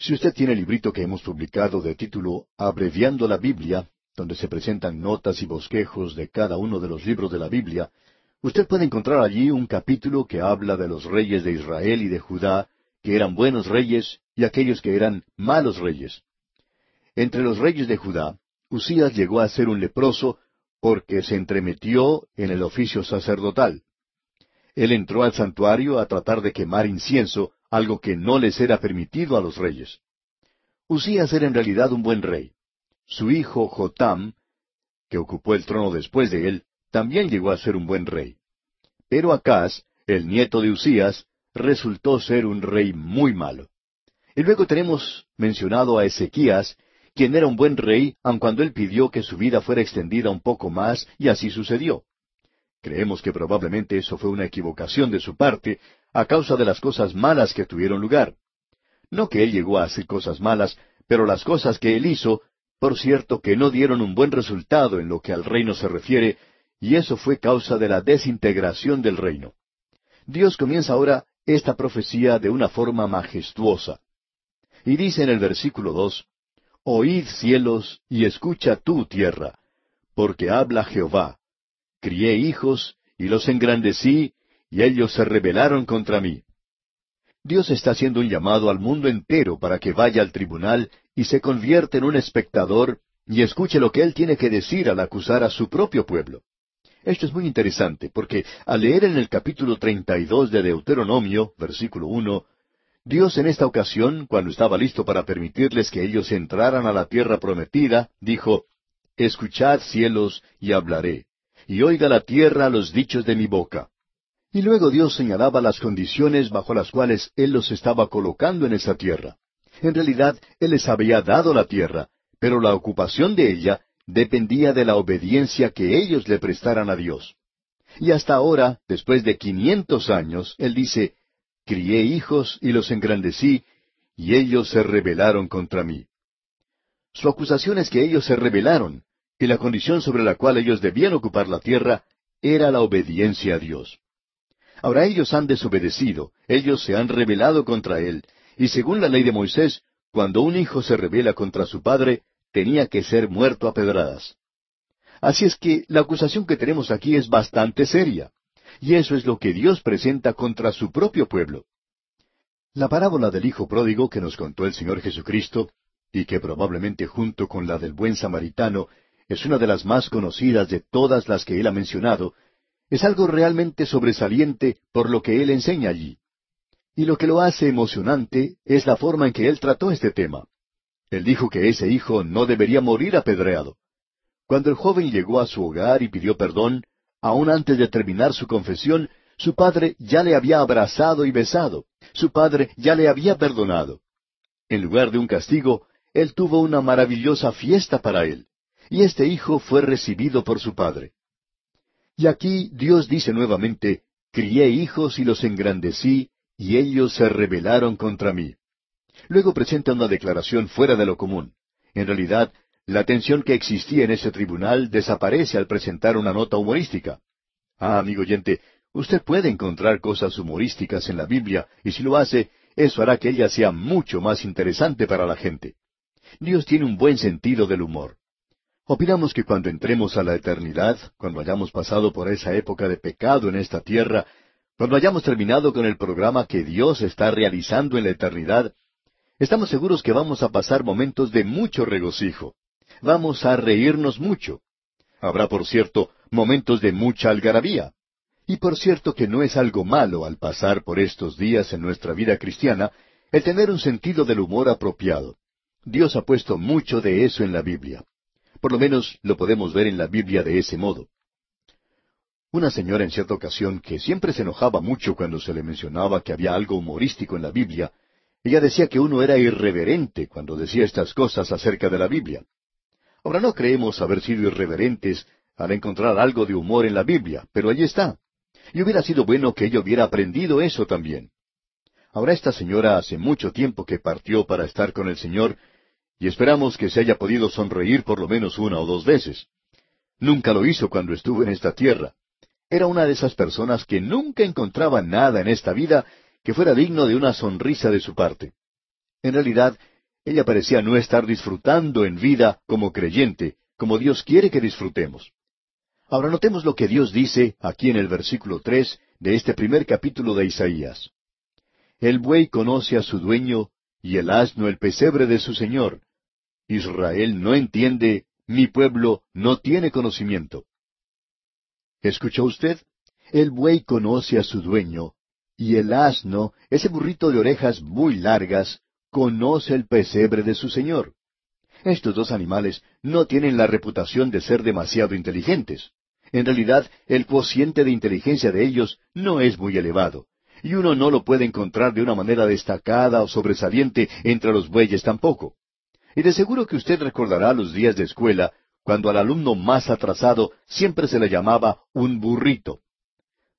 Si usted tiene el librito que hemos publicado de título Abreviando la Biblia, donde se presentan notas y bosquejos de cada uno de los libros de la Biblia, usted puede encontrar allí un capítulo que habla de los reyes de Israel y de Judá, que eran buenos reyes y aquellos que eran malos reyes. Entre los reyes de Judá, Usías llegó a ser un leproso porque se entremetió en el oficio sacerdotal. Él entró al santuario a tratar de quemar incienso, algo que no les era permitido a los reyes. Usías era en realidad un buen rey. Su hijo Jotam, que ocupó el trono después de él, también llegó a ser un buen rey. Pero Acaz, el nieto de Usías, resultó ser un rey muy malo. Y luego tenemos mencionado a Ezequías, quien era un buen rey, aun cuando él pidió que su vida fuera extendida un poco más, y así sucedió. Creemos que probablemente eso fue una equivocación de su parte, a causa de las cosas malas que tuvieron lugar. No que él llegó a hacer cosas malas, pero las cosas que él hizo, por cierto que no dieron un buen resultado en lo que al reino se refiere, y eso fue causa de la desintegración del reino. Dios comienza ahora esta profecía de una forma majestuosa. Y dice en el versículo dos, Oíd cielos y escucha tú tierra, porque habla Jehová. Crié hijos y los engrandecí, y ellos se rebelaron contra mí. Dios está haciendo un llamado al mundo entero para que vaya al tribunal y se convierta en un espectador y escuche lo que él tiene que decir al acusar a su propio pueblo. Esto es muy interesante, porque al leer en el capítulo treinta y dos de Deuteronomio, versículo uno, Dios en esta ocasión, cuando estaba listo para permitirles que ellos entraran a la tierra prometida, dijo, Escuchad cielos y hablaré, y oiga la tierra los dichos de mi boca. Y luego Dios señalaba las condiciones bajo las cuales Él los estaba colocando en esa tierra. En realidad, Él les había dado la tierra, pero la ocupación de ella dependía de la obediencia que ellos le prestaran a Dios. Y hasta ahora, después de quinientos años, Él dice, Crié hijos y los engrandecí, y ellos se rebelaron contra mí. Su acusación es que ellos se rebelaron, y la condición sobre la cual ellos debían ocupar la tierra era la obediencia a Dios. Ahora ellos han desobedecido, ellos se han rebelado contra Él, y según la ley de Moisés, cuando un hijo se rebela contra su padre, tenía que ser muerto a pedradas. Así es que la acusación que tenemos aquí es bastante seria, y eso es lo que Dios presenta contra su propio pueblo. La parábola del Hijo Pródigo que nos contó el Señor Jesucristo, y que probablemente junto con la del buen samaritano es una de las más conocidas de todas las que él ha mencionado, es algo realmente sobresaliente por lo que él enseña allí. Y lo que lo hace emocionante es la forma en que él trató este tema. Él dijo que ese hijo no debería morir apedreado. Cuando el joven llegó a su hogar y pidió perdón, aun antes de terminar su confesión, su padre ya le había abrazado y besado. Su padre ya le había perdonado. En lugar de un castigo, él tuvo una maravillosa fiesta para él. Y este hijo fue recibido por su padre. Y aquí Dios dice nuevamente, crié hijos y los engrandecí, y ellos se rebelaron contra mí. Luego presenta una declaración fuera de lo común. En realidad, la tensión que existía en ese tribunal desaparece al presentar una nota humorística. Ah, amigo oyente, usted puede encontrar cosas humorísticas en la Biblia, y si lo hace, eso hará que ella sea mucho más interesante para la gente. Dios tiene un buen sentido del humor. Opinamos que cuando entremos a la eternidad, cuando hayamos pasado por esa época de pecado en esta tierra, cuando hayamos terminado con el programa que Dios está realizando en la eternidad, Estamos seguros que vamos a pasar momentos de mucho regocijo. Vamos a reírnos mucho. Habrá, por cierto, momentos de mucha algarabía. Y por cierto que no es algo malo al pasar por estos días en nuestra vida cristiana el tener un sentido del humor apropiado. Dios ha puesto mucho de eso en la Biblia. Por lo menos lo podemos ver en la Biblia de ese modo. Una señora en cierta ocasión que siempre se enojaba mucho cuando se le mencionaba que había algo humorístico en la Biblia, ella decía que uno era irreverente cuando decía estas cosas acerca de la Biblia. Ahora no creemos haber sido irreverentes al encontrar algo de humor en la Biblia, pero allí está. Y hubiera sido bueno que ella hubiera aprendido eso también. Ahora esta señora hace mucho tiempo que partió para estar con el Señor, y esperamos que se haya podido sonreír por lo menos una o dos veces. Nunca lo hizo cuando estuvo en esta tierra. Era una de esas personas que nunca encontraba nada en esta vida que fuera digno de una sonrisa de su parte. En realidad, ella parecía no estar disfrutando en vida como creyente, como Dios quiere que disfrutemos. Ahora notemos lo que Dios dice aquí en el versículo tres de este primer capítulo de Isaías. El buey conoce a su dueño y el asno el pesebre de su señor. Israel no entiende, mi pueblo no tiene conocimiento. ¿Escuchó usted? El buey conoce a su dueño, y el asno, ese burrito de orejas muy largas, conoce el pesebre de su señor. Estos dos animales no tienen la reputación de ser demasiado inteligentes. En realidad, el cociente de inteligencia de ellos no es muy elevado, y uno no lo puede encontrar de una manera destacada o sobresaliente entre los bueyes tampoco. Y de seguro que usted recordará los días de escuela, cuando al alumno más atrasado siempre se le llamaba un burrito.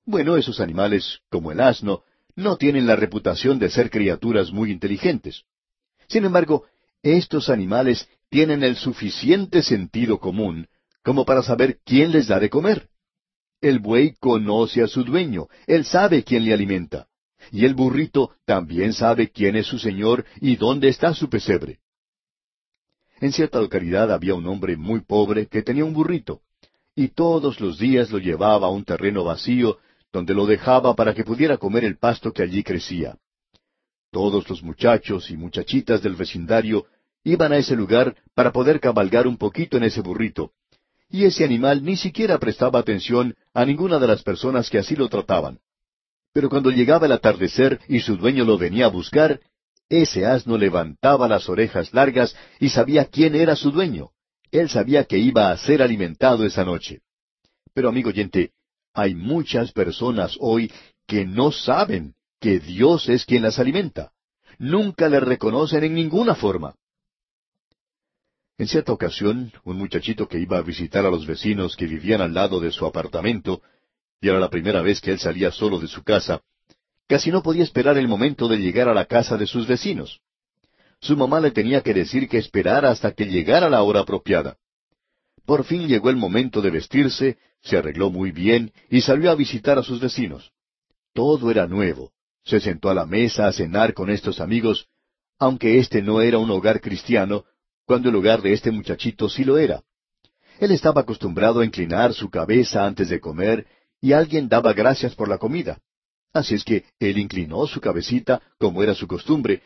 Bueno, esos animales, como el asno, no tienen la reputación de ser criaturas muy inteligentes. Sin embargo, estos animales tienen el suficiente sentido común como para saber quién les da de comer. El buey conoce a su dueño, él sabe quién le alimenta. Y el burrito también sabe quién es su señor y dónde está su pesebre. En cierta localidad había un hombre muy pobre que tenía un burrito, y todos los días lo llevaba a un terreno vacío, donde lo dejaba para que pudiera comer el pasto que allí crecía. Todos los muchachos y muchachitas del vecindario iban a ese lugar para poder cabalgar un poquito en ese burrito, y ese animal ni siquiera prestaba atención a ninguna de las personas que así lo trataban. Pero cuando llegaba el atardecer y su dueño lo venía a buscar, ese asno levantaba las orejas largas y sabía quién era su dueño. Él sabía que iba a ser alimentado esa noche. Pero amigo oyente, hay muchas personas hoy que no saben que Dios es quien las alimenta. Nunca le reconocen en ninguna forma. En cierta ocasión, un muchachito que iba a visitar a los vecinos que vivían al lado de su apartamento, y era la primera vez que él salía solo de su casa, casi no podía esperar el momento de llegar a la casa de sus vecinos. Su mamá le tenía que decir que esperara hasta que llegara la hora apropiada. Por fin llegó el momento de vestirse, se arregló muy bien y salió a visitar a sus vecinos. Todo era nuevo. Se sentó a la mesa a cenar con estos amigos, aunque este no era un hogar cristiano, cuando el lugar de este muchachito sí lo era. Él estaba acostumbrado a inclinar su cabeza antes de comer y alguien daba gracias por la comida. Así es que él inclinó su cabecita como era su costumbre,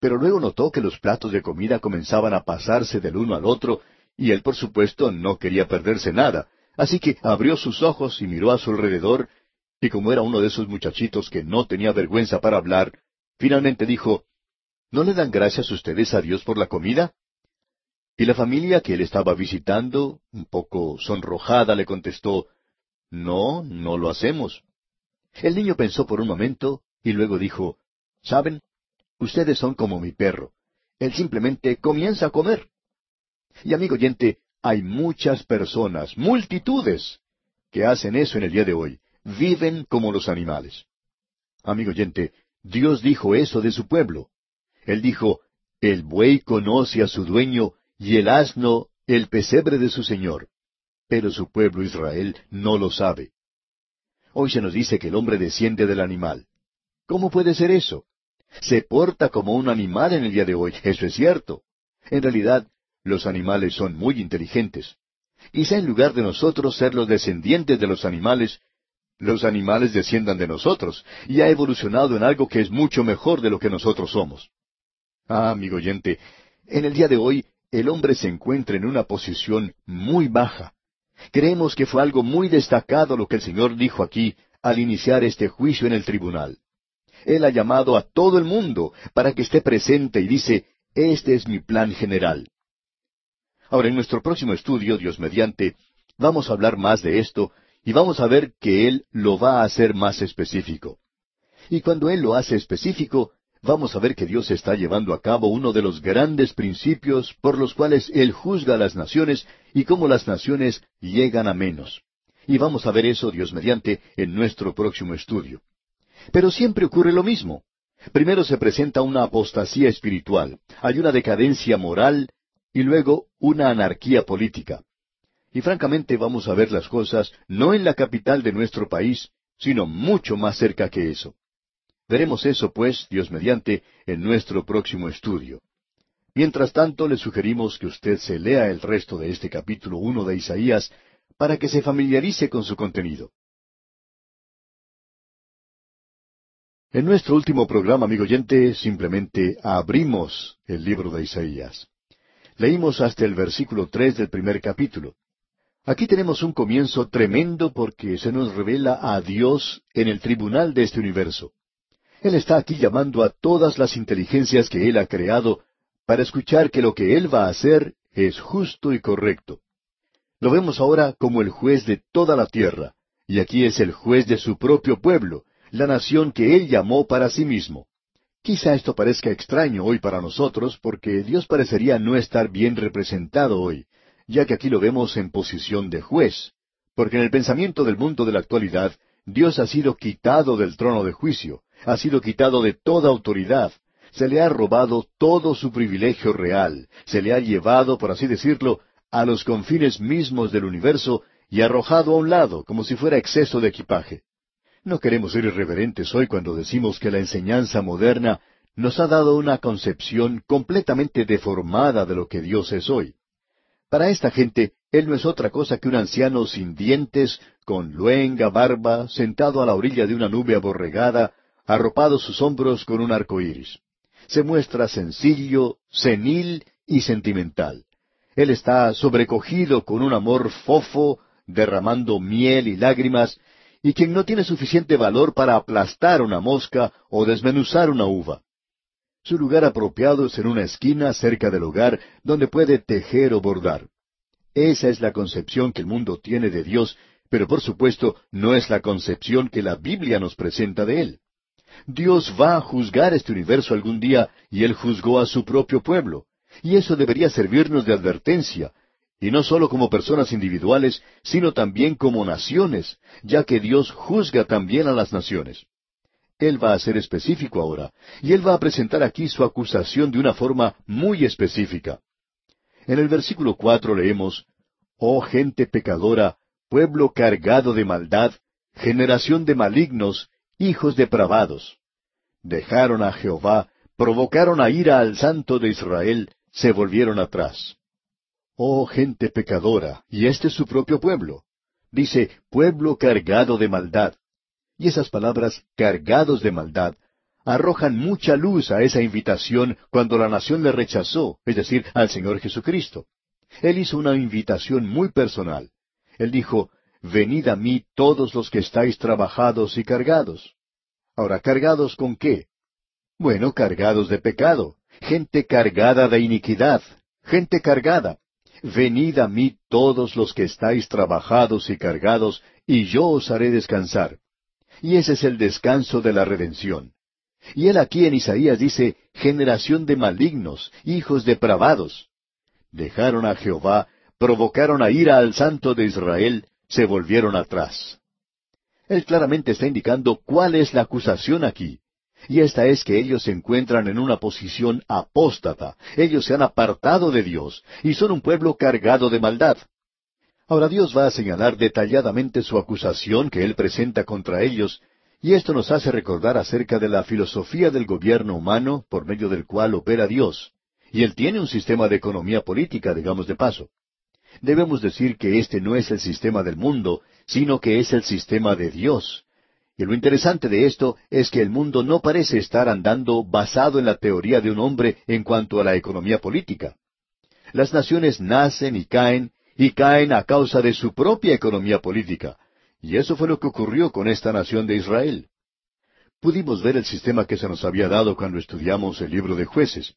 pero luego notó que los platos de comida comenzaban a pasarse del uno al otro y él por supuesto no quería perderse nada, así que abrió sus ojos y miró a su alrededor y como era uno de esos muchachitos que no tenía vergüenza para hablar, finalmente dijo, ¿No le dan gracias ustedes a Dios por la comida? Y la familia que él estaba visitando, un poco sonrojada, le contestó, No, no lo hacemos. El niño pensó por un momento y luego dijo, ¿Saben? Ustedes son como mi perro. Él simplemente comienza a comer. Y amigo oyente, hay muchas personas, multitudes, que hacen eso en el día de hoy. Viven como los animales. Amigo oyente, Dios dijo eso de su pueblo. Él dijo, el buey conoce a su dueño y el asno el pesebre de su Señor. Pero su pueblo Israel no lo sabe. Hoy se nos dice que el hombre desciende del animal. ¿Cómo puede ser eso? Se porta como un animal en el día de hoy, eso es cierto. En realidad, los animales son muy inteligentes. Quizá en lugar de nosotros ser los descendientes de los animales, los animales desciendan de nosotros, y ha evolucionado en algo que es mucho mejor de lo que nosotros somos. Ah, amigo oyente, en el día de hoy el hombre se encuentra en una posición muy baja. Creemos que fue algo muy destacado lo que el Señor dijo aquí al iniciar este juicio en el tribunal. Él ha llamado a todo el mundo para que esté presente y dice, este es mi plan general. Ahora, en nuestro próximo estudio, Dios mediante, vamos a hablar más de esto y vamos a ver que Él lo va a hacer más específico. Y cuando Él lo hace específico, vamos a ver que Dios está llevando a cabo uno de los grandes principios por los cuales Él juzga a las naciones y cómo las naciones llegan a menos. Y vamos a ver eso, Dios mediante, en nuestro próximo estudio. Pero siempre ocurre lo mismo. Primero se presenta una apostasía espiritual, hay una decadencia moral y luego una anarquía política. Y francamente vamos a ver las cosas no en la capital de nuestro país, sino mucho más cerca que eso. Veremos eso, pues, Dios mediante, en nuestro próximo estudio. Mientras tanto, le sugerimos que usted se lea el resto de este capítulo uno de Isaías para que se familiarice con su contenido. En nuestro último programa, amigo oyente, simplemente abrimos el libro de Isaías. Leímos hasta el versículo tres del primer capítulo. Aquí tenemos un comienzo tremendo porque se nos revela a Dios en el tribunal de este universo. Él está aquí llamando a todas las inteligencias que Él ha creado para escuchar que lo que Él va a hacer es justo y correcto. Lo vemos ahora como el juez de toda la tierra, y aquí es el juez de su propio pueblo, la nación que Él llamó para sí mismo. Quizá esto parezca extraño hoy para nosotros, porque Dios parecería no estar bien representado hoy, ya que aquí lo vemos en posición de juez, porque en el pensamiento del mundo de la actualidad, Dios ha sido quitado del trono de juicio, ha sido quitado de toda autoridad, se le ha robado todo su privilegio real, se le ha llevado, por así decirlo, a los confines mismos del universo y arrojado a un lado, como si fuera exceso de equipaje. No queremos ser irreverentes hoy cuando decimos que la enseñanza moderna nos ha dado una concepción completamente deformada de lo que Dios es hoy. Para esta gente, Él no es otra cosa que un anciano sin dientes, con luenga barba, sentado a la orilla de una nube aborregada, arropado sus hombros con un arco iris. Se muestra sencillo, senil y sentimental. Él está sobrecogido con un amor fofo, derramando miel y lágrimas, y quien no tiene suficiente valor para aplastar una mosca o desmenuzar una uva. Su lugar apropiado es en una esquina cerca del hogar donde puede tejer o bordar. Esa es la concepción que el mundo tiene de Dios, pero por supuesto no es la concepción que la Biblia nos presenta de Él. Dios va a juzgar este universo algún día y Él juzgó a su propio pueblo. Y eso debería servirnos de advertencia, y no solo como personas individuales, sino también como naciones, ya que Dios juzga también a las naciones. Él va a ser específico ahora, y Él va a presentar aquí su acusación de una forma muy específica. En el versículo cuatro leemos, Oh gente pecadora, pueblo cargado de maldad, generación de malignos, hijos depravados. Dejaron a Jehová, provocaron a ira al Santo de Israel, se volvieron atrás. Oh gente pecadora, y este es su propio pueblo. Dice, pueblo cargado de maldad. Y esas palabras, cargados de maldad, arrojan mucha luz a esa invitación cuando la nación le rechazó, es decir, al Señor Jesucristo. Él hizo una invitación muy personal. Él dijo, Venid a mí todos los que estáis trabajados y cargados. Ahora, ¿cargados con qué? Bueno, cargados de pecado, gente cargada de iniquidad, gente cargada. Venid a mí todos los que estáis trabajados y cargados, y yo os haré descansar. Y ese es el descanso de la redención. Y él aquí en Isaías dice, generación de malignos, hijos depravados. Dejaron a Jehová, provocaron a ira al Santo de Israel, se volvieron atrás. Él claramente está indicando cuál es la acusación aquí. Y esta es que ellos se encuentran en una posición apóstata. Ellos se han apartado de Dios y son un pueblo cargado de maldad. Ahora Dios va a señalar detalladamente su acusación que Él presenta contra ellos, y esto nos hace recordar acerca de la filosofía del gobierno humano por medio del cual opera Dios. Y Él tiene un sistema de economía política, digamos de paso. Debemos decir que este no es el sistema del mundo, sino que es el sistema de Dios. Y lo interesante de esto es que el mundo no parece estar andando basado en la teoría de un hombre en cuanto a la economía política. Las naciones nacen y caen y caen a causa de su propia economía política. Y eso fue lo que ocurrió con esta nación de Israel. Pudimos ver el sistema que se nos había dado cuando estudiamos el libro de jueces.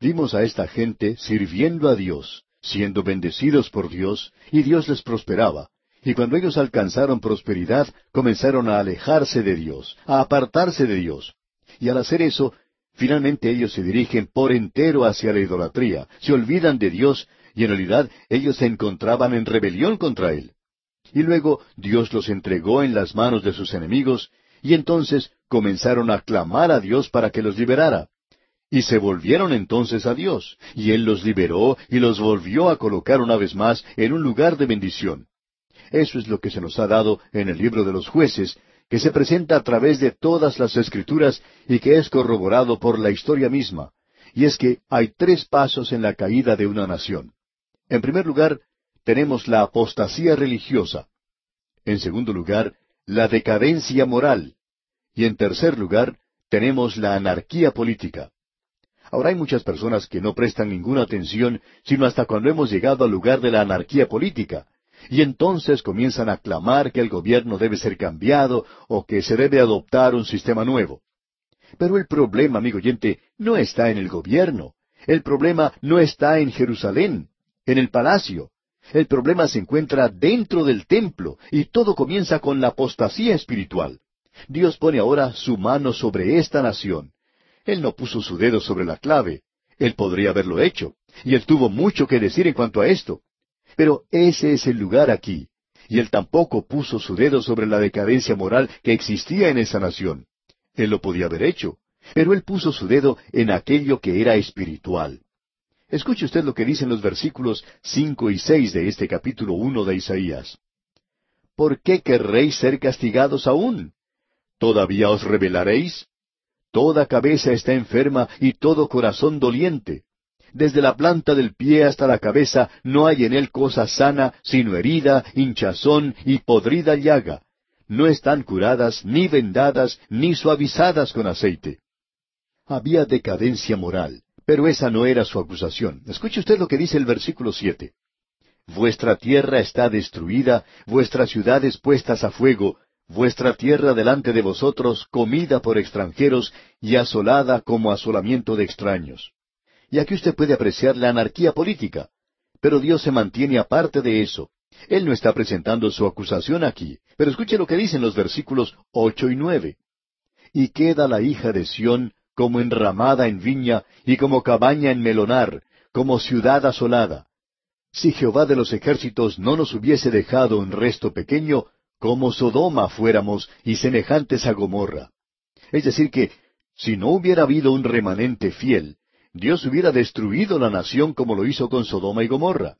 Vimos a esta gente sirviendo a Dios, siendo bendecidos por Dios, y Dios les prosperaba. Y cuando ellos alcanzaron prosperidad, comenzaron a alejarse de Dios, a apartarse de Dios. Y al hacer eso, finalmente ellos se dirigen por entero hacia la idolatría, se olvidan de Dios y en realidad ellos se encontraban en rebelión contra Él. Y luego Dios los entregó en las manos de sus enemigos, y entonces comenzaron a clamar a Dios para que los liberara. Y se volvieron entonces a Dios, y Él los liberó y los volvió a colocar una vez más en un lugar de bendición. Eso es lo que se nos ha dado en el libro de los jueces, que se presenta a través de todas las escrituras y que es corroborado por la historia misma. Y es que hay tres pasos en la caída de una nación. En primer lugar, tenemos la apostasía religiosa. En segundo lugar, la decadencia moral. Y en tercer lugar, tenemos la anarquía política. Ahora hay muchas personas que no prestan ninguna atención, sino hasta cuando hemos llegado al lugar de la anarquía política. y entonces comienzan a clamar que el gobierno debe ser cambiado o que se debe adoptar un sistema nuevo. Pero el problema, amigo oyente, no está en el gobierno. El problema no está en Jerusalén, en el palacio. El problema se encuentra dentro del templo y todo comienza con la apostasía espiritual. Dios pone ahora su mano sobre esta nación. Él no puso su dedo sobre la clave. Él podría haberlo hecho. Y él tuvo mucho que decir en cuanto a esto. Pero ese es el lugar aquí. Y él tampoco puso su dedo sobre la decadencia moral que existía en esa nación. Él lo podía haber hecho. Pero él puso su dedo en aquello que era espiritual. Escuche usted lo que dicen los versículos cinco y seis de este capítulo uno de Isaías. ¿Por qué querréis ser castigados aún? ¿Todavía os rebelaréis? Toda cabeza está enferma y todo corazón doliente. Desde la planta del pie hasta la cabeza no hay en él cosa sana, sino herida, hinchazón y podrida llaga. No están curadas, ni vendadas, ni suavizadas con aceite. Había decadencia moral, pero esa no era su acusación. Escuche usted lo que dice el versículo siete. Vuestra tierra está destruida, vuestras ciudades puestas a fuego, vuestra tierra delante de vosotros comida por extranjeros y asolada como asolamiento de extraños. Y aquí usted puede apreciar la anarquía política. Pero Dios se mantiene aparte de eso. Él no está presentando su acusación aquí. Pero escuche lo que dicen los versículos ocho y nueve. Y queda la hija de Sión como enramada en viña y como cabaña en melonar, como ciudad asolada. Si Jehová de los ejércitos no nos hubiese dejado un resto pequeño, como Sodoma fuéramos y semejantes a Gomorra. Es decir, que si no hubiera habido un remanente fiel, Dios hubiera destruido la nación como lo hizo con Sodoma y Gomorra.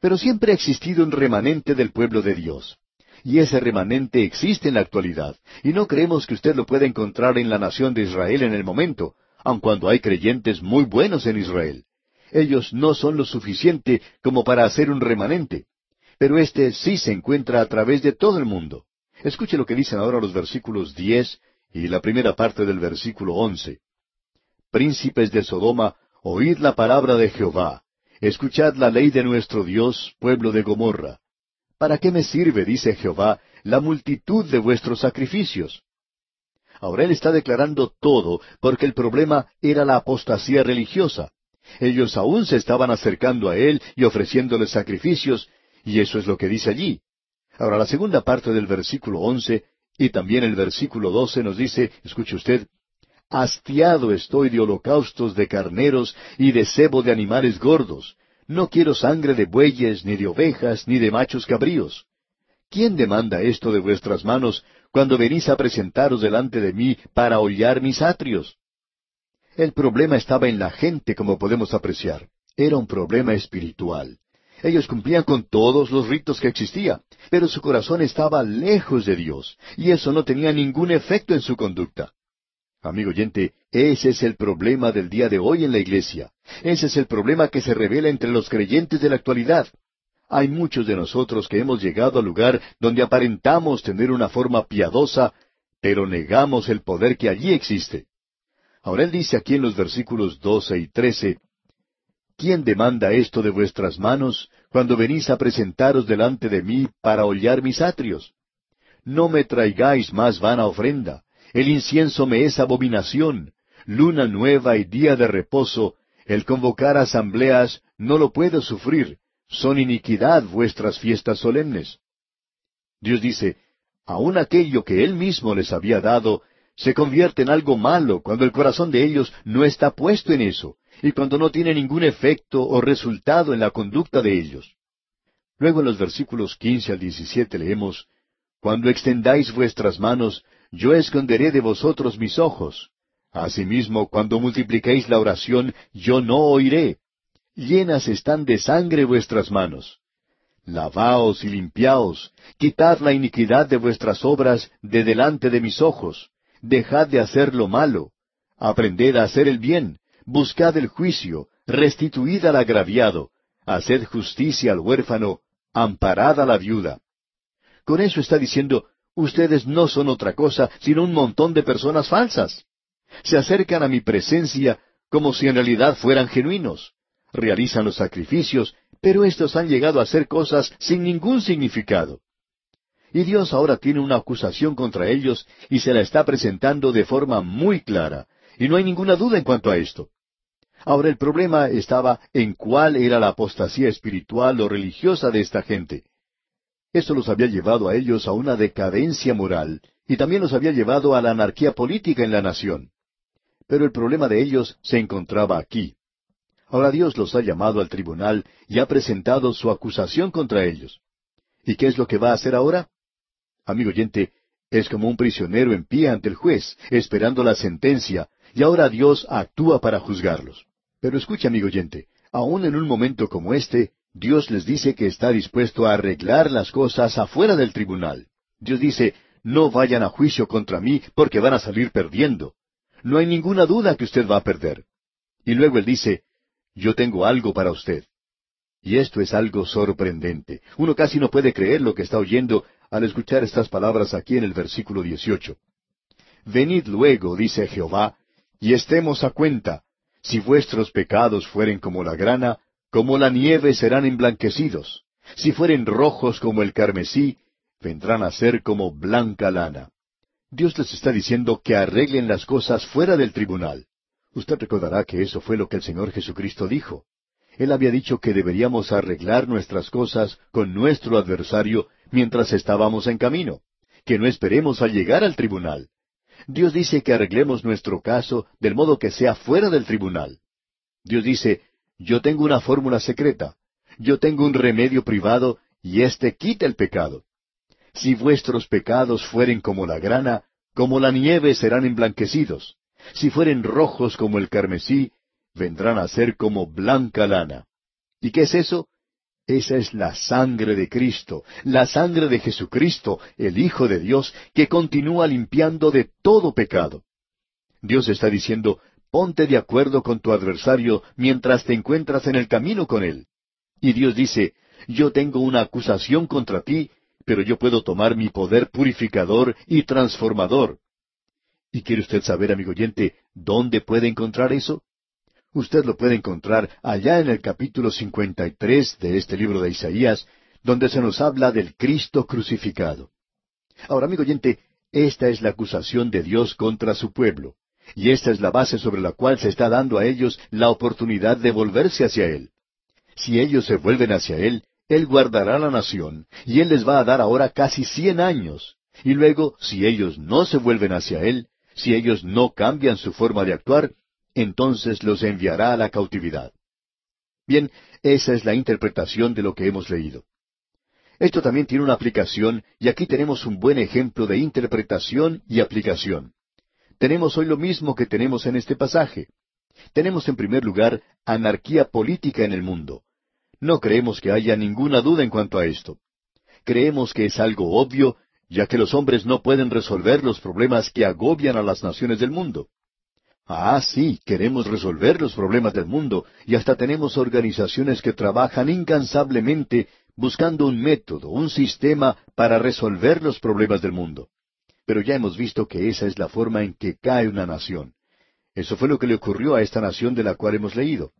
Pero siempre ha existido un remanente del pueblo de Dios y ese remanente existe en la actualidad, y no creemos que usted lo pueda encontrar en la nación de Israel en el momento, aun cuando hay creyentes muy buenos en Israel. Ellos no son lo suficiente como para hacer un remanente, pero éste sí se encuentra a través de todo el mundo. Escuche lo que dicen ahora los versículos diez y la primera parte del versículo once. Príncipes de Sodoma, oíd la palabra de Jehová. Escuchad la ley de nuestro Dios, pueblo de Gomorra. ¿Para qué me sirve, dice Jehová, la multitud de vuestros sacrificios? Ahora él está declarando todo porque el problema era la apostasía religiosa. Ellos aún se estaban acercando a él y ofreciéndole sacrificios, y eso es lo que dice allí. Ahora la segunda parte del versículo once y también el versículo doce nos dice, escuche usted, Hastiado estoy de holocaustos de carneros y de cebo de animales gordos, no quiero sangre de bueyes, ni de ovejas, ni de machos cabríos. ¿Quién demanda esto de vuestras manos cuando venís a presentaros delante de mí para hollar mis atrios? El problema estaba en la gente, como podemos apreciar. Era un problema espiritual. Ellos cumplían con todos los ritos que existía, pero su corazón estaba lejos de Dios, y eso no tenía ningún efecto en su conducta. Amigo oyente, ese es el problema del día de hoy en la iglesia. Ese es el problema que se revela entre los creyentes de la actualidad. Hay muchos de nosotros que hemos llegado al lugar donde aparentamos tener una forma piadosa, pero negamos el poder que allí existe. Ahora él dice aquí en los versículos doce y trece, ¿Quién demanda esto de vuestras manos cuando venís a presentaros delante de mí para hollar mis atrios? No me traigáis más vana ofrenda, el incienso me es abominación, luna nueva y día de reposo, el convocar asambleas no lo puedo sufrir, son iniquidad vuestras fiestas solemnes. Dios dice, aun aquello que Él mismo les había dado, se convierte en algo malo cuando el corazón de ellos no está puesto en eso, y cuando no tiene ningún efecto o resultado en la conducta de ellos. Luego en los versículos quince al diecisiete leemos, Cuando extendáis vuestras manos, yo esconderé de vosotros mis ojos. Asimismo, cuando multipliquéis la oración, yo no oiré. Llenas están de sangre vuestras manos. Lavaos y limpiaos, quitad la iniquidad de vuestras obras de delante de mis ojos, dejad de hacer lo malo, aprended a hacer el bien, buscad el juicio, restituid al agraviado, haced justicia al huérfano, amparad a la viuda. Con eso está diciendo, ustedes no son otra cosa sino un montón de personas falsas. Se acercan a mi presencia como si en realidad fueran genuinos. Realizan los sacrificios, pero estos han llegado a hacer cosas sin ningún significado. Y Dios ahora tiene una acusación contra ellos y se la está presentando de forma muy clara, y no hay ninguna duda en cuanto a esto. Ahora el problema estaba en cuál era la apostasía espiritual o religiosa de esta gente. Esto los había llevado a ellos a una decadencia moral y también los había llevado a la anarquía política en la nación. Pero el problema de ellos se encontraba aquí. Ahora Dios los ha llamado al tribunal y ha presentado su acusación contra ellos. ¿Y qué es lo que va a hacer ahora? Amigo oyente, es como un prisionero en pie ante el juez, esperando la sentencia, y ahora Dios actúa para juzgarlos. Pero escuche, amigo oyente, aun en un momento como este, Dios les dice que está dispuesto a arreglar las cosas afuera del tribunal. Dios dice, no vayan a juicio contra mí porque van a salir perdiendo. No hay ninguna duda que usted va a perder. Y luego Él dice, yo tengo algo para usted. Y esto es algo sorprendente. Uno casi no puede creer lo que está oyendo al escuchar estas palabras aquí en el versículo 18. Venid luego, dice Jehová, y estemos a cuenta. Si vuestros pecados fueren como la grana, como la nieve serán emblanquecidos. Si fueren rojos como el carmesí, vendrán a ser como blanca lana. Dios les está diciendo que arreglen las cosas fuera del tribunal. Usted recordará que eso fue lo que el Señor Jesucristo dijo. Él había dicho que deberíamos arreglar nuestras cosas con nuestro adversario mientras estábamos en camino, que no esperemos al llegar al tribunal. Dios dice que arreglemos nuestro caso del modo que sea fuera del tribunal. Dios dice, yo tengo una fórmula secreta, yo tengo un remedio privado, y éste quita el pecado. Si vuestros pecados fueren como la grana, como la nieve serán emblanquecidos. Si fueren rojos como el carmesí, vendrán a ser como blanca lana. ¿Y qué es eso? Esa es la sangre de Cristo, la sangre de Jesucristo, el Hijo de Dios, que continúa limpiando de todo pecado. Dios está diciendo, ponte de acuerdo con tu adversario mientras te encuentras en el camino con él. Y Dios dice, yo tengo una acusación contra ti, pero yo puedo tomar mi poder purificador y transformador. ¿Y quiere usted saber, amigo oyente, dónde puede encontrar eso? Usted lo puede encontrar allá en el capítulo 53 de este libro de Isaías, donde se nos habla del Cristo crucificado. Ahora, amigo oyente, esta es la acusación de Dios contra su pueblo, y esta es la base sobre la cual se está dando a ellos la oportunidad de volverse hacia Él. Si ellos se vuelven hacia Él, Él guardará la nación, y Él les va a dar ahora casi cien años. Y luego, si ellos no se vuelven hacia Él, si ellos no cambian su forma de actuar, entonces los enviará a la cautividad. Bien, esa es la interpretación de lo que hemos leído. Esto también tiene una aplicación y aquí tenemos un buen ejemplo de interpretación y aplicación. Tenemos hoy lo mismo que tenemos en este pasaje. Tenemos en primer lugar anarquía política en el mundo. No creemos que haya ninguna duda en cuanto a esto. Creemos que es algo obvio, ya que los hombres no pueden resolver los problemas que agobian a las naciones del mundo. Ah, sí, queremos resolver los problemas del mundo y hasta tenemos organizaciones que trabajan incansablemente buscando un método, un sistema para resolver los problemas del mundo. Pero ya hemos visto que esa es la forma en que cae una nación. Eso fue lo que le ocurrió a esta nación de la cual hemos leído.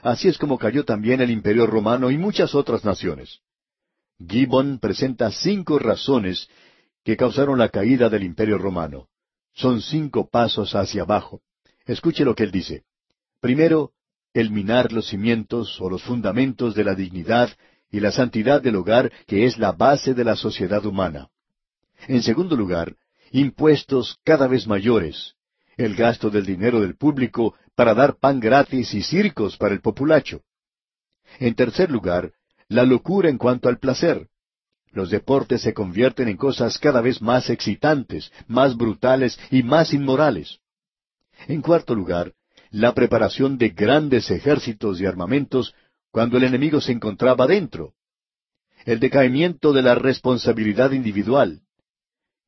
Así es como cayó también el Imperio Romano y muchas otras naciones. Gibbon presenta cinco razones que causaron la caída del Imperio Romano. Son cinco pasos hacia abajo. Escuche lo que él dice. Primero, el minar los cimientos o los fundamentos de la dignidad y la santidad del hogar que es la base de la sociedad humana. En segundo lugar, impuestos cada vez mayores, el gasto del dinero del público para dar pan gratis y circos para el populacho. En tercer lugar, la locura en cuanto al placer. Los deportes se convierten en cosas cada vez más excitantes, más brutales y más inmorales. En cuarto lugar, la preparación de grandes ejércitos y armamentos cuando el enemigo se encontraba dentro. El decaimiento de la responsabilidad individual.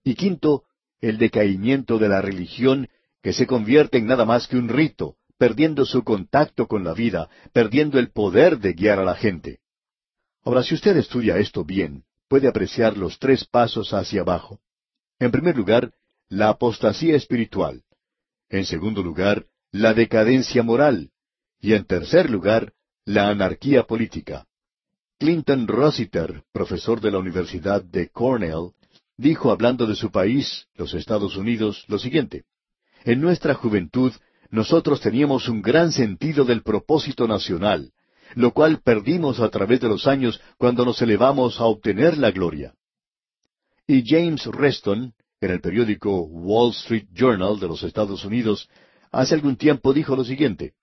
Y quinto, el decaimiento de la religión que se convierte en nada más que un rito, perdiendo su contacto con la vida, perdiendo el poder de guiar a la gente. Ahora, si usted estudia esto bien, puede apreciar los tres pasos hacia abajo. En primer lugar, la apostasía espiritual. En segundo lugar, la decadencia moral. Y en tercer lugar, la anarquía política. Clinton Rossiter, profesor de la Universidad de Cornell, dijo hablando de su país, los Estados Unidos, lo siguiente. En nuestra juventud, nosotros teníamos un gran sentido del propósito nacional, lo cual perdimos a través de los años cuando nos elevamos a obtener la gloria. Y James Reston, en el periódico Wall Street Journal de los Estados Unidos, hace algún tiempo dijo lo siguiente,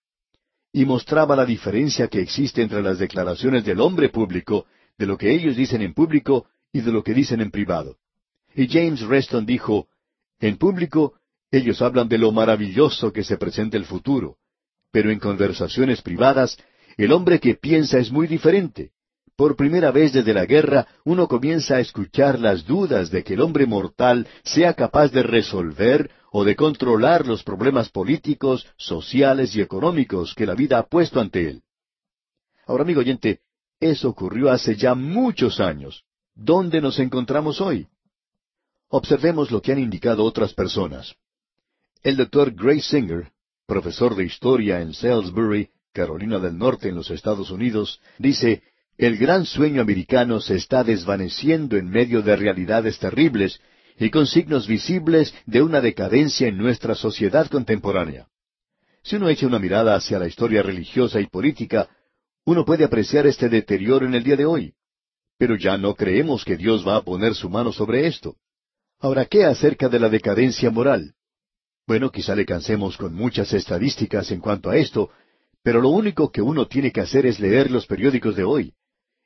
y mostraba la diferencia que existe entre las declaraciones del hombre público, de lo que ellos dicen en público y de lo que dicen en privado. Y James Reston dijo, en público ellos hablan de lo maravilloso que se presenta el futuro, pero en conversaciones privadas el hombre que piensa es muy diferente. Por primera vez desde la guerra uno comienza a escuchar las dudas de que el hombre mortal sea capaz de resolver o de controlar los problemas políticos, sociales y económicos que la vida ha puesto ante él. Ahora, amigo oyente, eso ocurrió hace ya muchos años. ¿Dónde nos encontramos hoy? Observemos lo que han indicado otras personas. El doctor Grace Singer, profesor de historia en Salisbury, Carolina del Norte, en los Estados Unidos, dice, el gran sueño americano se está desvaneciendo en medio de realidades terribles y con signos visibles de una decadencia en nuestra sociedad contemporánea. Si uno echa una mirada hacia la historia religiosa y política, uno puede apreciar este deterioro en el día de hoy. Pero ya no creemos que Dios va a poner su mano sobre esto. Ahora, ¿qué acerca de la decadencia moral? Bueno, quizá le cansemos con muchas estadísticas en cuanto a esto, pero lo único que uno tiene que hacer es leer los periódicos de hoy,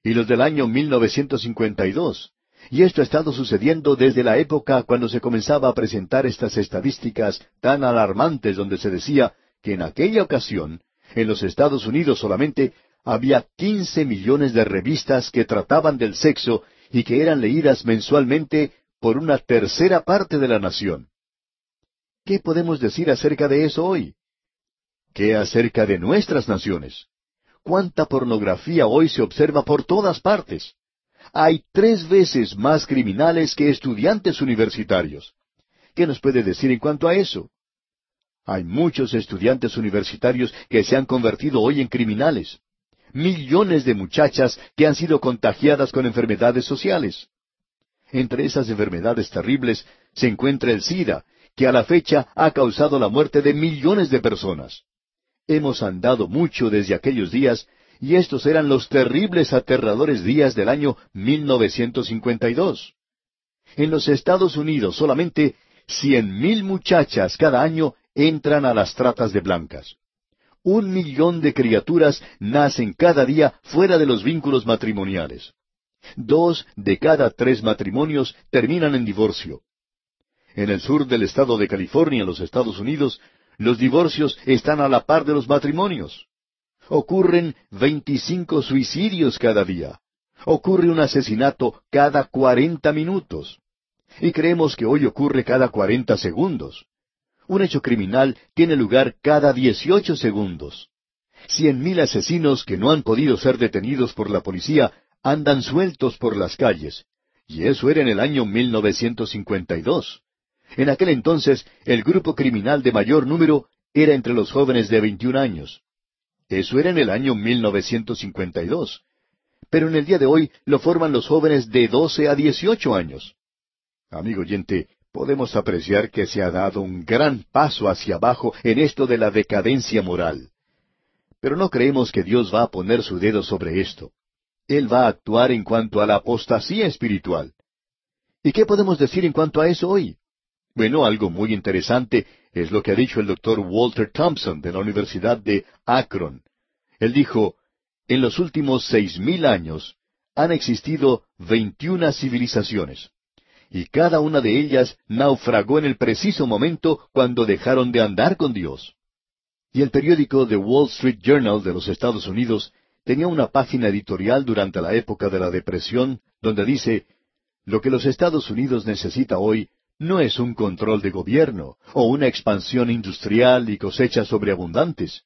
y los del año 1952, y esto ha estado sucediendo desde la época cuando se comenzaba a presentar estas estadísticas tan alarmantes donde se decía que en aquella ocasión, en los Estados Unidos solamente, había quince millones de revistas que trataban del sexo y que eran leídas mensualmente por una tercera parte de la nación. ¿Qué podemos decir acerca de eso hoy? ¿Qué acerca de nuestras naciones? ¿Cuánta pornografía hoy se observa por todas partes? hay tres veces más criminales que estudiantes universitarios. ¿Qué nos puede decir en cuanto a eso? Hay muchos estudiantes universitarios que se han convertido hoy en criminales. Millones de muchachas que han sido contagiadas con enfermedades sociales. Entre esas enfermedades terribles se encuentra el SIDA, que a la fecha ha causado la muerte de millones de personas. Hemos andado mucho desde aquellos días y estos eran los terribles, aterradores días del año 1952. En los Estados Unidos solamente cien mil muchachas cada año entran a las tratas de blancas. Un millón de criaturas nacen cada día fuera de los vínculos matrimoniales. Dos de cada tres matrimonios terminan en divorcio. En el sur del estado de California, en los Estados Unidos, los divorcios están a la par de los matrimonios. Ocurren veinticinco suicidios cada día. Ocurre un asesinato cada cuarenta minutos. Y creemos que hoy ocurre cada cuarenta segundos. Un hecho criminal tiene lugar cada dieciocho segundos. Cien mil asesinos que no han podido ser detenidos por la policía andan sueltos por las calles. Y eso era en el año 1952. En aquel entonces, el grupo criminal de mayor número era entre los jóvenes de 21 años. Eso era en el año 1952. Pero en el día de hoy lo forman los jóvenes de 12 a 18 años. Amigo oyente, podemos apreciar que se ha dado un gran paso hacia abajo en esto de la decadencia moral. Pero no creemos que Dios va a poner su dedo sobre esto. Él va a actuar en cuanto a la apostasía espiritual. ¿Y qué podemos decir en cuanto a eso hoy? Bueno, algo muy interesante es lo que ha dicho el doctor Walter Thompson de la Universidad de Akron. Él dijo, en los últimos seis mil años han existido veintiuna civilizaciones, y cada una de ellas naufragó en el preciso momento cuando dejaron de andar con Dios. Y el periódico The Wall Street Journal de los Estados Unidos tenía una página editorial durante la época de la Depresión donde dice, lo que los Estados Unidos necesita hoy no es un control de gobierno o una expansión industrial y cosechas sobreabundantes.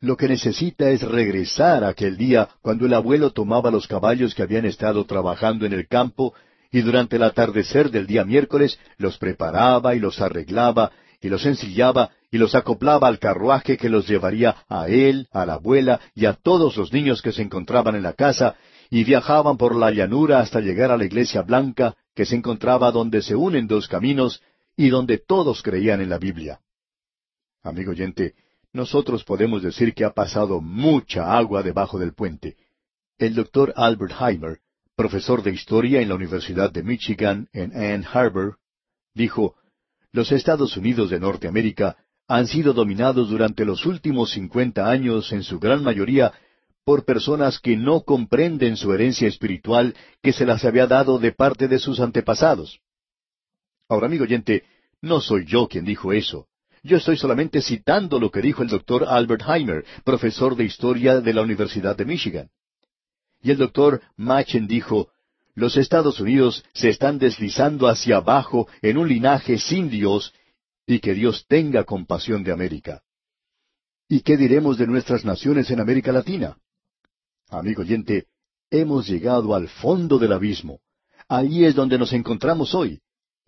Lo que necesita es regresar a aquel día cuando el abuelo tomaba los caballos que habían estado trabajando en el campo y durante el atardecer del día miércoles los preparaba y los arreglaba y los ensillaba y los acoplaba al carruaje que los llevaría a él, a la abuela y a todos los niños que se encontraban en la casa, y viajaban por la llanura hasta llegar a la iglesia blanca que se encontraba donde se unen dos caminos y donde todos creían en la Biblia. Amigo oyente, nosotros podemos decir que ha pasado mucha agua debajo del puente. El doctor Albert Heimer, profesor de historia en la Universidad de Michigan en Ann Arbor, dijo, Los Estados Unidos de Norteamérica han sido dominados durante los últimos cincuenta años en su gran mayoría por personas que no comprenden su herencia espiritual que se las había dado de parte de sus antepasados. Ahora, amigo oyente, no soy yo quien dijo eso. Yo estoy solamente citando lo que dijo el doctor Albert Heimer, profesor de historia de la Universidad de Michigan. Y el doctor Machen dijo, los Estados Unidos se están deslizando hacia abajo en un linaje sin Dios y que Dios tenga compasión de América. ¿Y qué diremos de nuestras naciones en América Latina? Amigo oyente, hemos llegado al fondo del abismo. Ahí es donde nos encontramos hoy.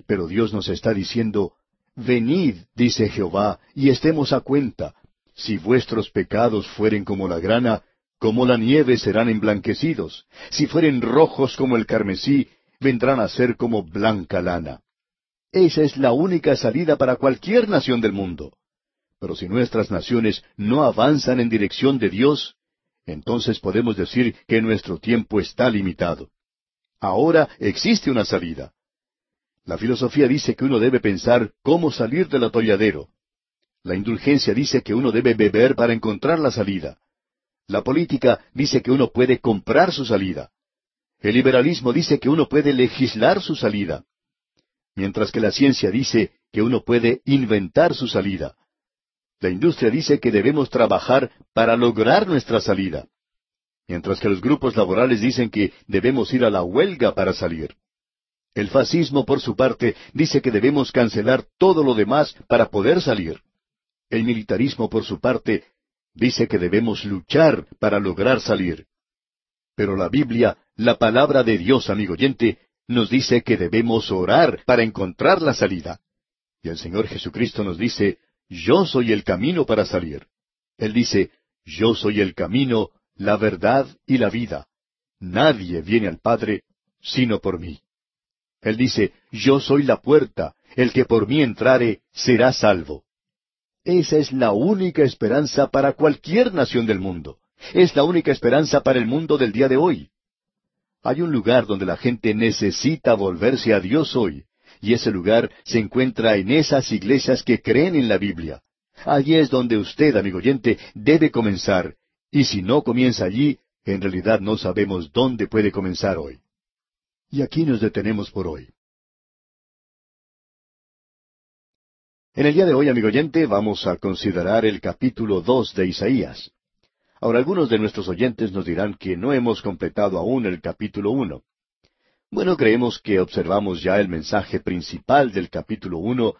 Pero Dios nos está diciendo, Venid, dice Jehová, y estemos a cuenta. Si vuestros pecados fueren como la grana, como la nieve serán emblanquecidos. Si fueren rojos como el carmesí, vendrán a ser como blanca lana. Esa es la única salida para cualquier nación del mundo. Pero si nuestras naciones no avanzan en dirección de Dios, entonces podemos decir que nuestro tiempo está limitado. Ahora existe una salida. La filosofía dice que uno debe pensar cómo salir del atolladero. La indulgencia dice que uno debe beber para encontrar la salida. La política dice que uno puede comprar su salida. El liberalismo dice que uno puede legislar su salida. Mientras que la ciencia dice que uno puede inventar su salida. La industria dice que debemos trabajar para lograr nuestra salida, mientras que los grupos laborales dicen que debemos ir a la huelga para salir. El fascismo, por su parte, dice que debemos cancelar todo lo demás para poder salir. El militarismo, por su parte, dice que debemos luchar para lograr salir. Pero la Biblia, la palabra de Dios, amigo oyente, nos dice que debemos orar para encontrar la salida. Y el Señor Jesucristo nos dice, yo soy el camino para salir. Él dice, yo soy el camino, la verdad y la vida. Nadie viene al Padre sino por mí. Él dice, yo soy la puerta, el que por mí entrare será salvo. Esa es la única esperanza para cualquier nación del mundo. Es la única esperanza para el mundo del día de hoy. Hay un lugar donde la gente necesita volverse a Dios hoy, y ese lugar se encuentra en esas iglesias que creen en la Biblia. Allí es donde usted, amigo oyente, debe comenzar, y si no comienza allí, en realidad no sabemos dónde puede comenzar hoy. Y aquí nos detenemos por hoy. En el día de hoy, amigo oyente, vamos a considerar el capítulo dos de Isaías. Ahora, algunos de nuestros oyentes nos dirán que no hemos completado aún el capítulo uno. Bueno, creemos que observamos ya el mensaje principal del capítulo uno,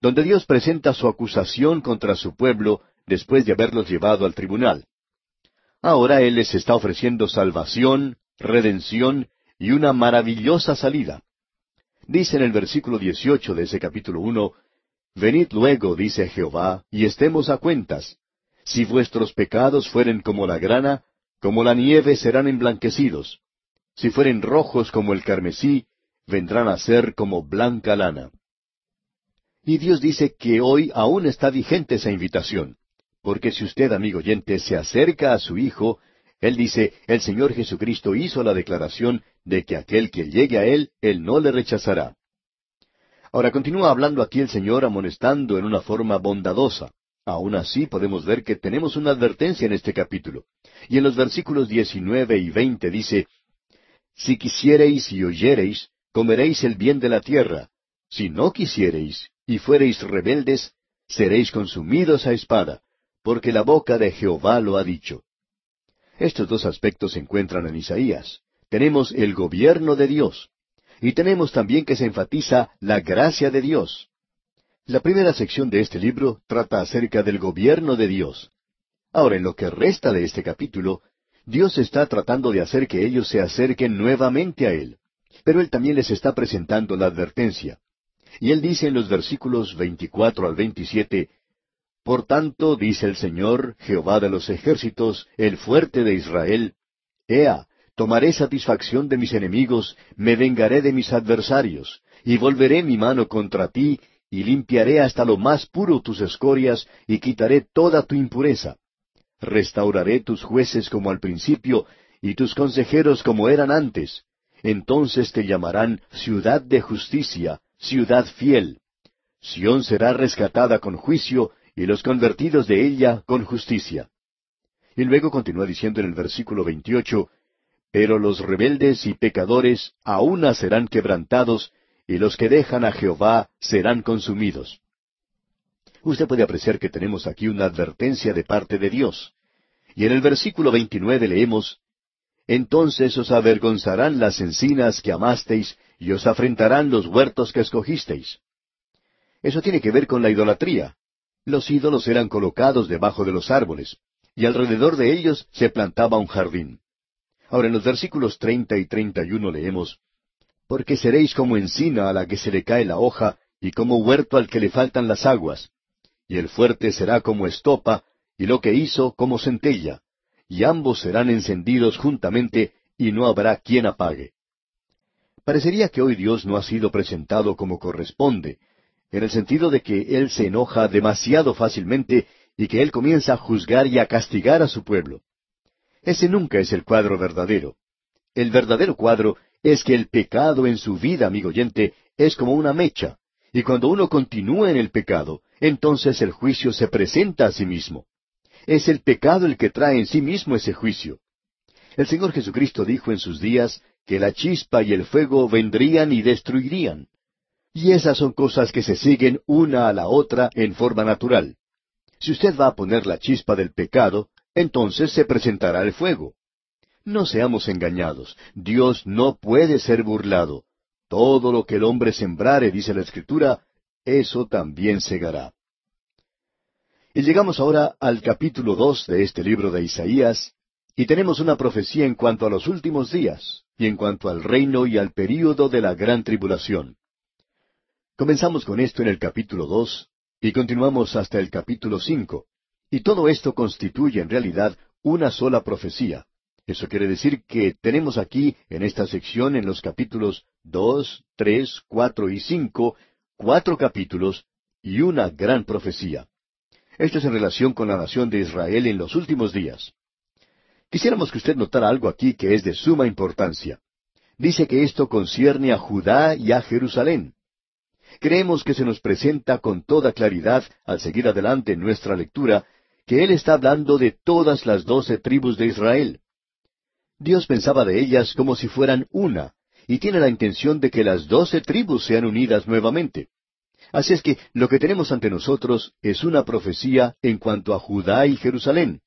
donde Dios presenta su acusación contra su pueblo después de haberlos llevado al tribunal. Ahora Él les está ofreciendo salvación, redención y una maravillosa salida. Dice en el versículo 18 de ese capítulo uno, Venid luego, dice Jehová, y estemos a cuentas. Si vuestros pecados fueren como la grana, como la nieve serán emblanquecidos. Si fueren rojos como el carmesí, vendrán a ser como blanca lana. Y Dios dice que hoy aún está vigente esa invitación, porque si usted, amigo oyente, se acerca a su Hijo, Él dice, el Señor Jesucristo hizo la declaración de que aquel que llegue a Él, Él no le rechazará. Ahora continúa hablando aquí el Señor amonestando en una forma bondadosa. Aún así podemos ver que tenemos una advertencia en este capítulo. Y en los versículos 19 y 20 dice, si quisiereis y oyereis, comeréis el bien de la tierra. Si no quisiereis y fuereis rebeldes, seréis consumidos a espada, porque la boca de Jehová lo ha dicho. Estos dos aspectos se encuentran en Isaías. Tenemos el gobierno de Dios. Y tenemos también que se enfatiza la gracia de Dios. La primera sección de este libro trata acerca del gobierno de Dios. Ahora, en lo que resta de este capítulo, Dios está tratando de hacer que ellos se acerquen nuevamente a Él. Pero Él también les está presentando la advertencia. Y Él dice en los versículos 24 al 27, Por tanto, dice el Señor, Jehová de los ejércitos, el fuerte de Israel, Ea, Tomaré satisfacción de mis enemigos, me vengaré de mis adversarios, y volveré mi mano contra ti, y limpiaré hasta lo más puro tus escorias, y quitaré toda tu impureza. Restauraré tus jueces como al principio, y tus consejeros como eran antes. Entonces te llamarán ciudad de justicia, ciudad fiel. Sión será rescatada con juicio, y los convertidos de ella con justicia. Y luego continúa diciendo en el versículo 28, Pero los rebeldes y pecadores aún serán quebrantados, y los que dejan a Jehová serán consumidos. Usted puede apreciar que tenemos aquí una advertencia de parte de Dios. Y en el versículo 29 leemos, Entonces os avergonzarán las encinas que amasteis, y os afrentarán los huertos que escogisteis. Eso tiene que ver con la idolatría. Los ídolos eran colocados debajo de los árboles, y alrededor de ellos se plantaba un jardín. Ahora en los versículos treinta y treinta y uno leemos, Porque seréis como encina a la que se le cae la hoja, y como huerto al que le faltan las aguas. Y el fuerte será como estopa, y lo que hizo como centella, y ambos serán encendidos juntamente, y no habrá quien apague. Parecería que hoy Dios no ha sido presentado como corresponde, en el sentido de que Él se enoja demasiado fácilmente y que Él comienza a juzgar y a castigar a su pueblo. Ese nunca es el cuadro verdadero. El verdadero cuadro es que el pecado en su vida, amigo oyente, es como una mecha, y cuando uno continúa en el pecado, entonces el juicio se presenta a sí mismo. Es el pecado el que trae en sí mismo ese juicio. El Señor Jesucristo dijo en sus días que la chispa y el fuego vendrían y destruirían. Y esas son cosas que se siguen una a la otra en forma natural. Si usted va a poner la chispa del pecado, entonces se presentará el fuego. No seamos engañados. Dios no puede ser burlado. Todo lo que el hombre sembrare, dice la Escritura, eso también segará. Y llegamos ahora al capítulo dos de este libro de Isaías, y tenemos una profecía en cuanto a los últimos días, y en cuanto al reino y al período de la gran tribulación. Comenzamos con esto en el capítulo dos y continuamos hasta el capítulo cinco. Y todo esto constituye en realidad una sola profecía. Eso quiere decir que tenemos aquí en esta sección en los capítulos dos, tres, cuatro y cinco, cuatro capítulos y una gran profecía. Esto es en relación con la nación de Israel en los últimos días. Quisiéramos que usted notara algo aquí que es de suma importancia. Dice que esto concierne a Judá y a Jerusalén creemos que se nos presenta con toda claridad, al seguir adelante en nuestra lectura, que Él está hablando de todas las doce tribus de Israel. Dios pensaba de ellas como si fueran una, y tiene la intención de que las doce tribus sean unidas nuevamente. Así es que lo que tenemos ante nosotros es una profecía en cuanto a Judá y Jerusalén.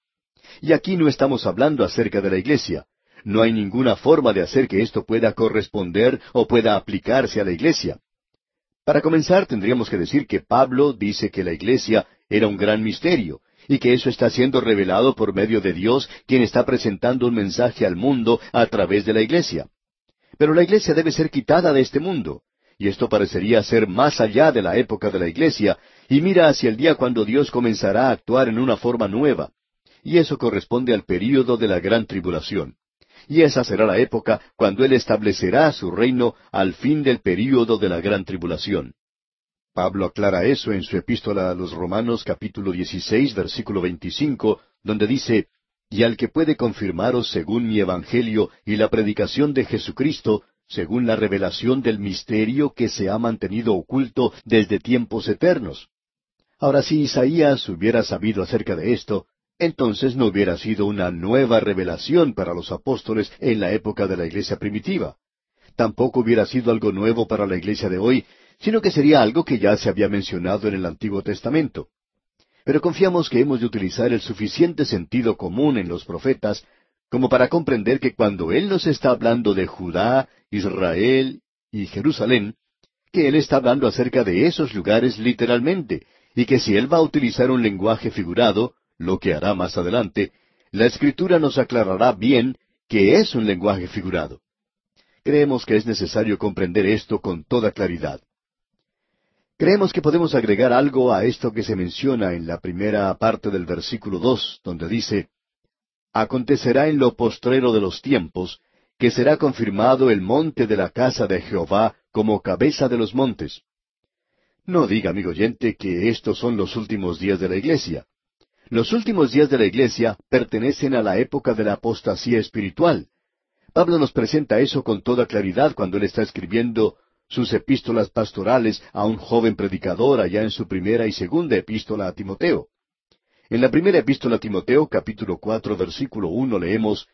Y aquí no estamos hablando acerca de la iglesia. No hay ninguna forma de hacer que esto pueda corresponder o pueda aplicarse a la iglesia. Para comenzar, tendríamos que decir que Pablo dice que la iglesia era un gran misterio, y que eso está siendo revelado por medio de Dios, quien está presentando un mensaje al mundo a través de la iglesia. Pero la iglesia debe ser quitada de este mundo, y esto parecería ser más allá de la época de la iglesia, y mira hacia el día cuando Dios comenzará a actuar en una forma nueva. Y eso corresponde al período de la gran tribulación y esa será la época cuando Él establecerá su reino al fin del período de la gran tribulación. Pablo aclara eso en su epístola a los Romanos capítulo 16 versículo 25, donde dice, Y al que puede confirmaros según mi evangelio y la predicación de Jesucristo, según la revelación del misterio que se ha mantenido oculto desde tiempos eternos. Ahora si Isaías hubiera sabido acerca de esto, entonces no hubiera sido una nueva revelación para los apóstoles en la época de la iglesia primitiva. Tampoco hubiera sido algo nuevo para la iglesia de hoy, sino que sería algo que ya se había mencionado en el Antiguo Testamento. Pero confiamos que hemos de utilizar el suficiente sentido común en los profetas como para comprender que cuando Él nos está hablando de Judá, Israel y Jerusalén, que Él está hablando acerca de esos lugares literalmente, y que si Él va a utilizar un lenguaje figurado, lo que hará más adelante, la escritura nos aclarará bien que es un lenguaje figurado. Creemos que es necesario comprender esto con toda claridad. Creemos que podemos agregar algo a esto que se menciona en la primera parte del versículo dos, donde dice, Acontecerá en lo postrero de los tiempos que será confirmado el monte de la casa de Jehová como cabeza de los montes. No diga, amigo oyente, que estos son los últimos días de la iglesia. Los últimos días de la iglesia pertenecen a la época de la apostasía espiritual. Pablo nos presenta eso con toda claridad cuando él está escribiendo sus epístolas pastorales a un joven predicador allá en su primera y segunda epístola a Timoteo. En la primera epístola a Timoteo, capítulo cuatro, versículo uno, leemos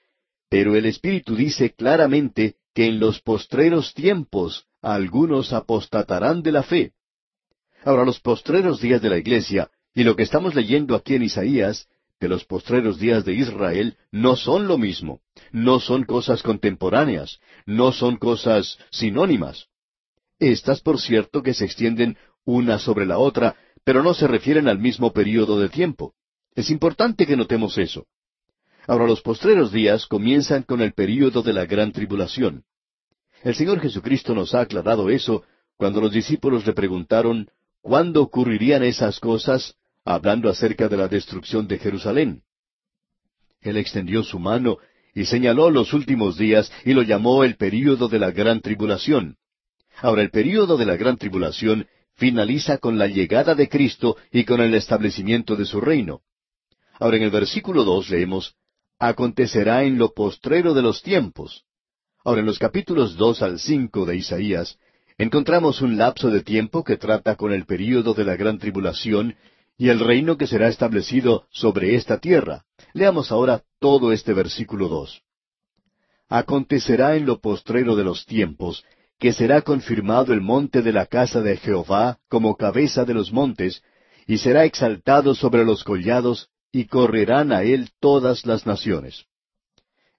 Pero el Espíritu dice claramente que en los postreros tiempos algunos apostatarán de la fe. Ahora, los postreros días de la iglesia y lo que estamos leyendo aquí en Isaías, de los postreros días de Israel, no son lo mismo, no son cosas contemporáneas, no son cosas sinónimas. Estas, por cierto, que se extienden una sobre la otra, pero no se refieren al mismo período de tiempo. Es importante que notemos eso. Ahora los postreros días comienzan con el período de la gran tribulación. El Señor Jesucristo nos ha aclarado eso cuando los discípulos le preguntaron cuándo ocurrirían esas cosas hablando acerca de la destrucción de Jerusalén. Él extendió su mano y señaló los últimos días y lo llamó el período de la gran tribulación. Ahora, el período de la gran tribulación finaliza con la llegada de Cristo y con el establecimiento de su reino. Ahora, en el versículo dos leemos, Acontecerá en lo postrero de los tiempos. Ahora, en los capítulos dos al cinco de Isaías, encontramos un lapso de tiempo que trata con el período de la gran tribulación y el reino que será establecido sobre esta tierra. Leamos ahora todo este versículo dos. Acontecerá en lo postrero de los tiempos que será confirmado el monte de la casa de Jehová como cabeza de los montes, y será exaltado sobre los collados, y correrán a él todas las naciones.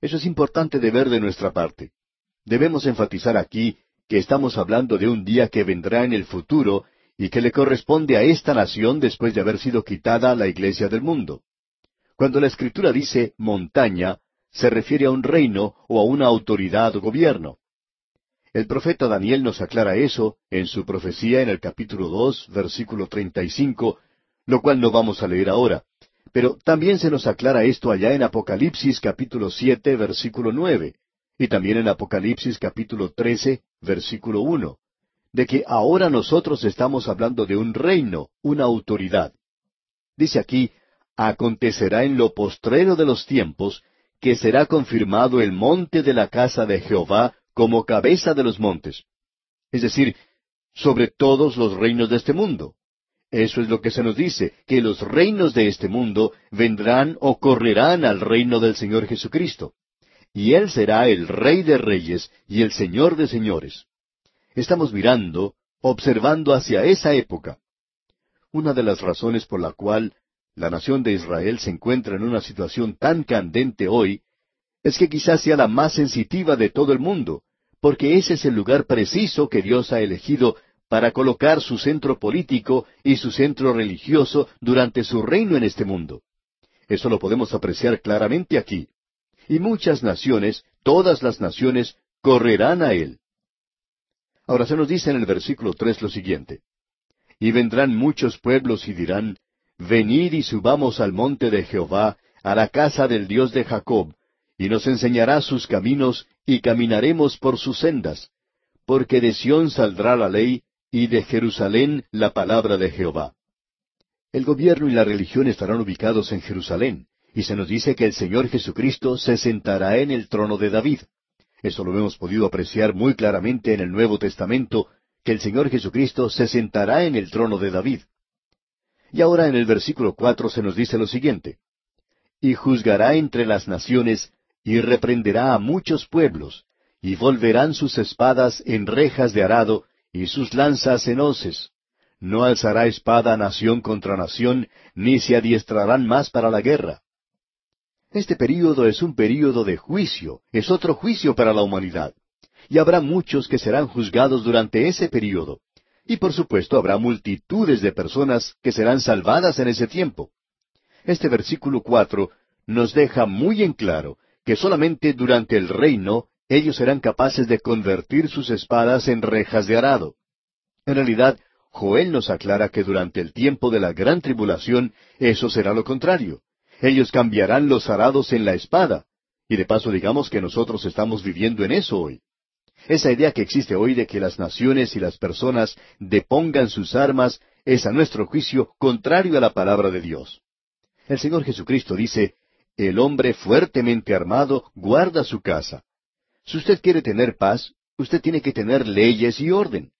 Eso es importante de ver de nuestra parte. Debemos enfatizar aquí que estamos hablando de un día que vendrá en el futuro y que le corresponde a esta nación después de haber sido quitada la iglesia del mundo. Cuando la escritura dice montaña, se refiere a un reino o a una autoridad o gobierno. El profeta Daniel nos aclara eso en su profecía en el capítulo dos, versículo treinta y cinco, lo cual no vamos a leer ahora. Pero también se nos aclara esto allá en Apocalipsis capítulo siete, versículo nueve, y también en Apocalipsis capítulo trece, versículo uno de que ahora nosotros estamos hablando de un reino, una autoridad. Dice aquí, acontecerá en lo postrero de los tiempos, que será confirmado el monte de la casa de Jehová como cabeza de los montes. Es decir, sobre todos los reinos de este mundo. Eso es lo que se nos dice, que los reinos de este mundo vendrán o correrán al reino del Señor Jesucristo. Y Él será el Rey de Reyes y el Señor de Señores. Estamos mirando, observando hacia esa época. Una de las razones por la cual la nación de Israel se encuentra en una situación tan candente hoy es que quizás sea la más sensitiva de todo el mundo, porque ese es el lugar preciso que Dios ha elegido para colocar su centro político y su centro religioso durante su reino en este mundo. Eso lo podemos apreciar claramente aquí. Y muchas naciones, todas las naciones, correrán a Él. Ahora se nos dice en el versículo tres lo siguiente. Y vendrán muchos pueblos y dirán, Venid y subamos al monte de Jehová, a la casa del Dios de Jacob, y nos enseñará sus caminos, y caminaremos por sus sendas. Porque de Sión saldrá la ley, y de Jerusalén la palabra de Jehová. El gobierno y la religión estarán ubicados en Jerusalén, y se nos dice que el Señor Jesucristo se sentará en el trono de David. Eso lo hemos podido apreciar muy claramente en el Nuevo Testamento, que el Señor Jesucristo se sentará en el trono de David. Y ahora en el versículo cuatro se nos dice lo siguiente. Y juzgará entre las naciones, y reprenderá a muchos pueblos, y volverán sus espadas en rejas de arado, y sus lanzas en hoces. No alzará espada nación contra nación, ni se adiestrarán más para la guerra. Este período es un período de juicio, es otro juicio para la humanidad. Y habrá muchos que serán juzgados durante ese período. Y por supuesto habrá multitudes de personas que serán salvadas en ese tiempo. Este versículo cuatro nos deja muy en claro que solamente durante el reino ellos serán capaces de convertir sus espadas en rejas de arado. En realidad, Joel nos aclara que durante el tiempo de la gran tribulación eso será lo contrario ellos cambiarán los arados en la espada, Y de paso digamos que nosotros estamos viviendo en eso hoy. Esa idea que existe hoy de que las naciones y las personas depongan sus armas es a nuestro juicio contrario a la palabra de Dios. El Señor Jesucristo dice, el hombre fuertemente armado guarda su casa. Si usted quiere tener paz, usted tiene que tener leyes y orden.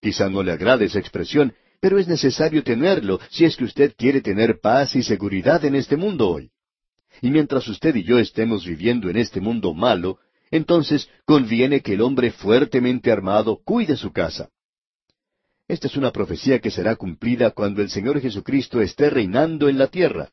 Quizá no le agrade esa expresión, pero es necesario tenerlo si es que usted quiere tener paz y seguridad en este mundo hoy. Y mientras usted y yo estemos viviendo en este mundo malo, entonces conviene que el hombre fuertemente armado cuide su casa. Esta es una profecía que será cumplida cuando el Señor Jesucristo esté reinando en la tierra.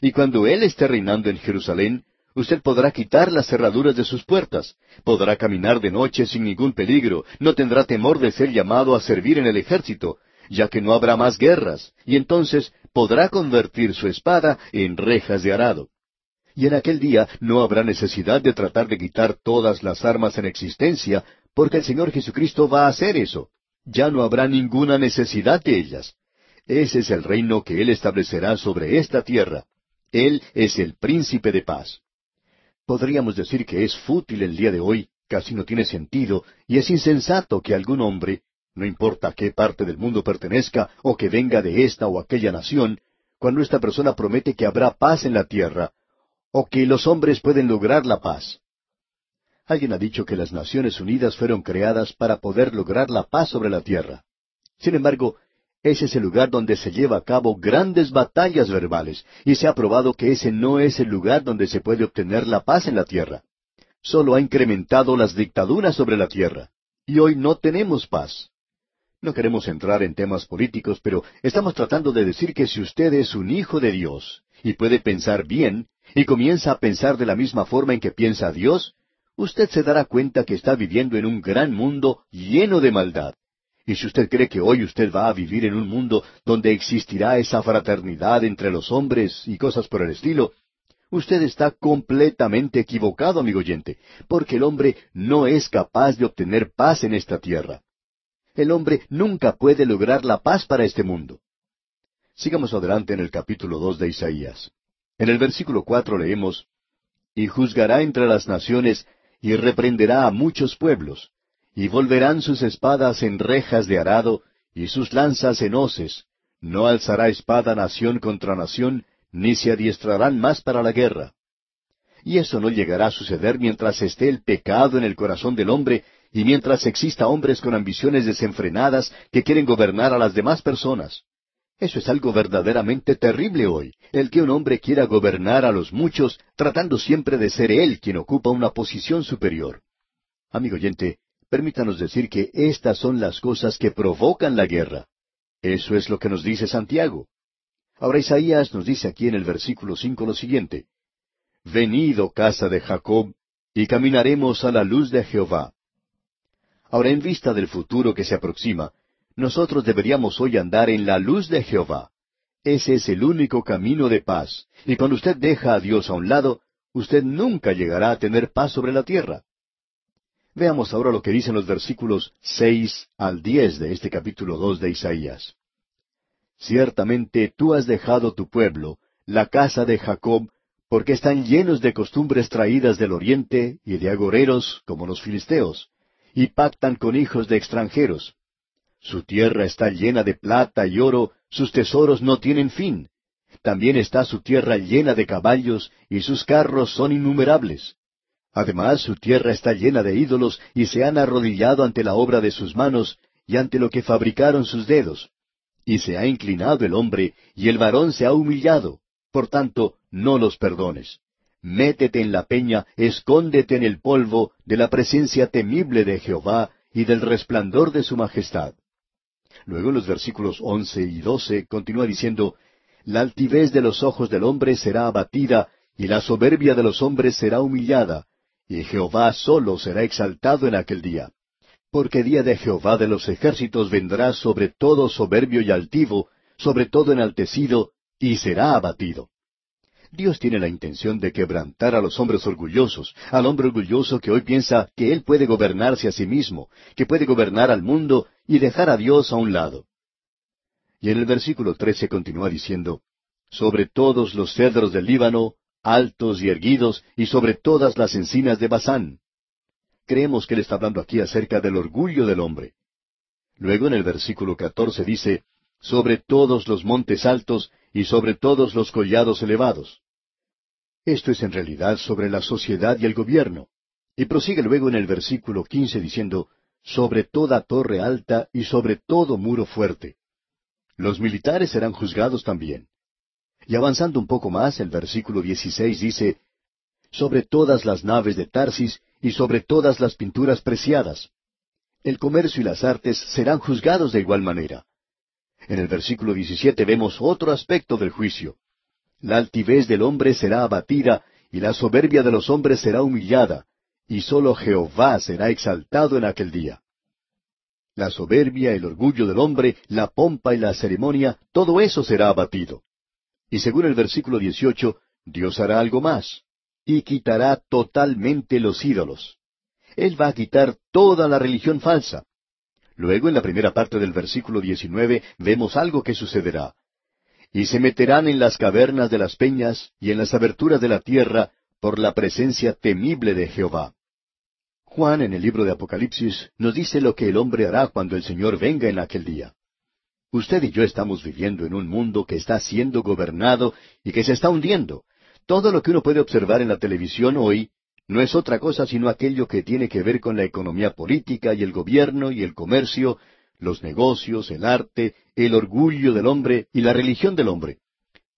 Y cuando Él esté reinando en Jerusalén, usted podrá quitar las cerraduras de sus puertas, podrá caminar de noche sin ningún peligro, no tendrá temor de ser llamado a servir en el ejército, ya que no habrá más guerras, y entonces podrá convertir su espada en rejas de arado. Y en aquel día no habrá necesidad de tratar de quitar todas las armas en existencia, porque el Señor Jesucristo va a hacer eso. Ya no habrá ninguna necesidad de ellas. Ese es el reino que Él establecerá sobre esta tierra. Él es el príncipe de paz. Podríamos decir que es fútil el día de hoy, casi no tiene sentido, y es insensato que algún hombre, no importa a qué parte del mundo pertenezca o que venga de esta o aquella nación, cuando esta persona promete que habrá paz en la tierra, o que los hombres pueden lograr la paz. Alguien ha dicho que las Naciones Unidas fueron creadas para poder lograr la paz sobre la tierra. Sin embargo, ese es el lugar donde se lleva a cabo grandes batallas verbales, y se ha probado que ese no es el lugar donde se puede obtener la paz en la tierra. Solo ha incrementado las dictaduras sobre la tierra, y hoy no tenemos paz. No queremos entrar en temas políticos, pero estamos tratando de decir que si usted es un hijo de Dios, y puede pensar bien, y comienza a pensar de la misma forma en que piensa Dios, usted se dará cuenta que está viviendo en un gran mundo lleno de maldad. Y si usted cree que hoy usted va a vivir en un mundo donde existirá esa fraternidad entre los hombres y cosas por el estilo, usted está completamente equivocado, amigo oyente, porque el hombre no es capaz de obtener paz en esta tierra. El hombre nunca puede lograr la paz para este mundo. Sigamos adelante en el capítulo dos de Isaías. En el versículo cuatro leemos, Y juzgará entre las naciones, y reprenderá a muchos pueblos, y volverán sus espadas en rejas de arado, y sus lanzas en hoces. No alzará espada nación contra nación, ni se adiestrarán más para la guerra. Y eso no llegará a suceder mientras esté el pecado en el corazón del hombre y mientras exista hombres con ambiciones desenfrenadas que quieren gobernar a las demás personas. Eso es algo verdaderamente terrible hoy, el que un hombre quiera gobernar a los muchos tratando siempre de ser él quien ocupa una posición superior. Amigo oyente, permítanos decir que estas son las cosas que provocan la guerra. Eso es lo que nos dice Santiago. Ahora Isaías nos dice aquí en el versículo cinco lo siguiente. Venid, oh casa de Jacob, y caminaremos a la luz de Jehová. Ahora, en vista del futuro que se aproxima, nosotros deberíamos hoy andar en la luz de Jehová. Ese es el único camino de paz, y cuando usted deja a Dios a un lado, usted nunca llegará a tener paz sobre la tierra. Veamos ahora lo que dicen los versículos seis al diez de este capítulo dos de Isaías. Ciertamente tú has dejado tu pueblo, la casa de Jacob, porque están llenos de costumbres traídas del oriente y de agoreros como los filisteos, y pactan con hijos de extranjeros. Su tierra está llena de plata y oro, sus tesoros no tienen fin. También está su tierra llena de caballos, y sus carros son innumerables. Además, su tierra está llena de ídolos y se han arrodillado ante la obra de sus manos y ante lo que fabricaron sus dedos. Y se ha inclinado el hombre y el varón se ha humillado. Por tanto, no los perdones. Métete en la peña, escóndete en el polvo de la presencia temible de Jehová y del resplandor de su majestad. Luego en los versículos once y doce continúa diciendo, La altivez de los ojos del hombre será abatida, y la soberbia de los hombres será humillada, y Jehová solo será exaltado en aquel día. Porque día de Jehová de los ejércitos vendrá sobre todo soberbio y altivo, sobre todo enaltecido, y será abatido. Dios tiene la intención de quebrantar a los hombres orgullosos, al hombre orgulloso que hoy piensa que él puede gobernarse a sí mismo, que puede gobernar al mundo y dejar a Dios a un lado. Y en el versículo trece continúa diciendo, Sobre todos los cedros del Líbano altos y erguidos, y sobre todas las encinas de Basán. Creemos que él está hablando aquí acerca del orgullo del hombre. Luego en el versículo catorce dice, sobre todos los montes altos y sobre todos los collados elevados. Esto es en realidad sobre la sociedad y el gobierno. Y prosigue luego en el versículo quince diciendo, sobre toda torre alta y sobre todo muro fuerte. Los militares serán juzgados también. Y avanzando un poco más, el versículo dieciséis dice, sobre todas las naves de Tarsis y sobre todas las pinturas preciadas. El comercio y las artes serán juzgados de igual manera. En el versículo diecisiete vemos otro aspecto del juicio. La altivez del hombre será abatida y la soberbia de los hombres será humillada, y sólo Jehová será exaltado en aquel día. La soberbia, el orgullo del hombre, la pompa y la ceremonia, todo eso será abatido. Y según el versículo 18, Dios hará algo más, y quitará totalmente los ídolos. Él va a quitar toda la religión falsa. Luego, en la primera parte del versículo 19, vemos algo que sucederá. Y se meterán en las cavernas de las peñas y en las aberturas de la tierra por la presencia temible de Jehová. Juan en el libro de Apocalipsis nos dice lo que el hombre hará cuando el Señor venga en aquel día. Usted y yo estamos viviendo en un mundo que está siendo gobernado y que se está hundiendo. Todo lo que uno puede observar en la televisión hoy no es otra cosa sino aquello que tiene que ver con la economía política y el gobierno y el comercio, los negocios, el arte, el orgullo del hombre y la religión del hombre.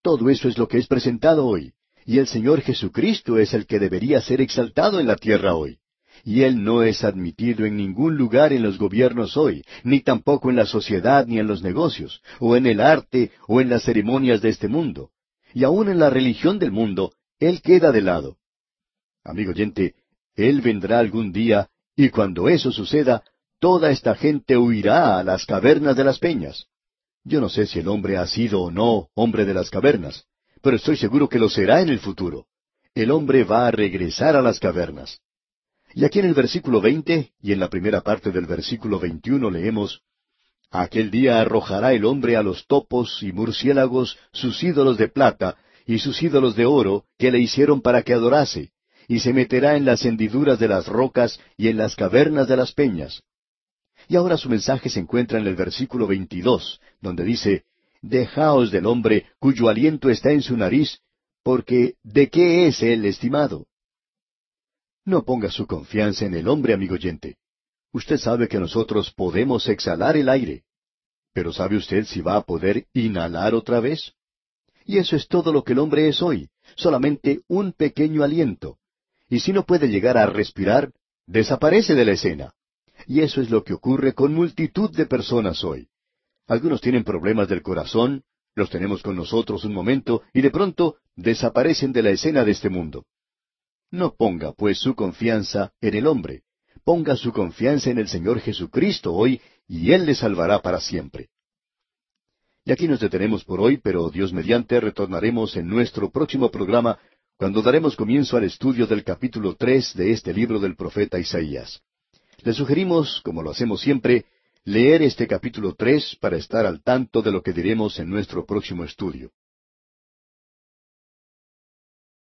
Todo eso es lo que es presentado hoy, y el Señor Jesucristo es el que debería ser exaltado en la tierra hoy y Él no es admitido en ningún lugar en los gobiernos hoy, ni tampoco en la sociedad ni en los negocios, o en el arte, o en las ceremonias de este mundo. Y aun en la religión del mundo, Él queda de lado. Amigo oyente, Él vendrá algún día, y cuando eso suceda, toda esta gente huirá a las cavernas de las peñas. Yo no sé si el hombre ha sido o no hombre de las cavernas, pero estoy seguro que lo será en el futuro. El hombre va a regresar a las cavernas. Y aquí en el versículo veinte y en la primera parte del versículo veintiuno leemos Aquel día arrojará el hombre a los topos y murciélagos sus ídolos de plata y sus ídolos de oro que le hicieron para que adorase, y se meterá en las hendiduras de las rocas y en las cavernas de las peñas. Y ahora su mensaje se encuentra en el versículo veintidós, donde dice Dejaos del hombre cuyo aliento está en su nariz, porque ¿de qué es él estimado? No ponga su confianza en el hombre, amigo oyente. Usted sabe que nosotros podemos exhalar el aire. Pero ¿sabe usted si va a poder inhalar otra vez? Y eso es todo lo que el hombre es hoy, solamente un pequeño aliento. Y si no puede llegar a respirar, desaparece de la escena. Y eso es lo que ocurre con multitud de personas hoy. Algunos tienen problemas del corazón, los tenemos con nosotros un momento y de pronto desaparecen de la escena de este mundo. No ponga, pues, su confianza en el hombre. Ponga su confianza en el Señor Jesucristo hoy, y Él le salvará para siempre. Y aquí nos detenemos por hoy, pero Dios mediante retornaremos en nuestro próximo programa cuando daremos comienzo al estudio del capítulo tres de este libro del profeta Isaías. Le sugerimos, como lo hacemos siempre, leer este capítulo tres para estar al tanto de lo que diremos en nuestro próximo estudio.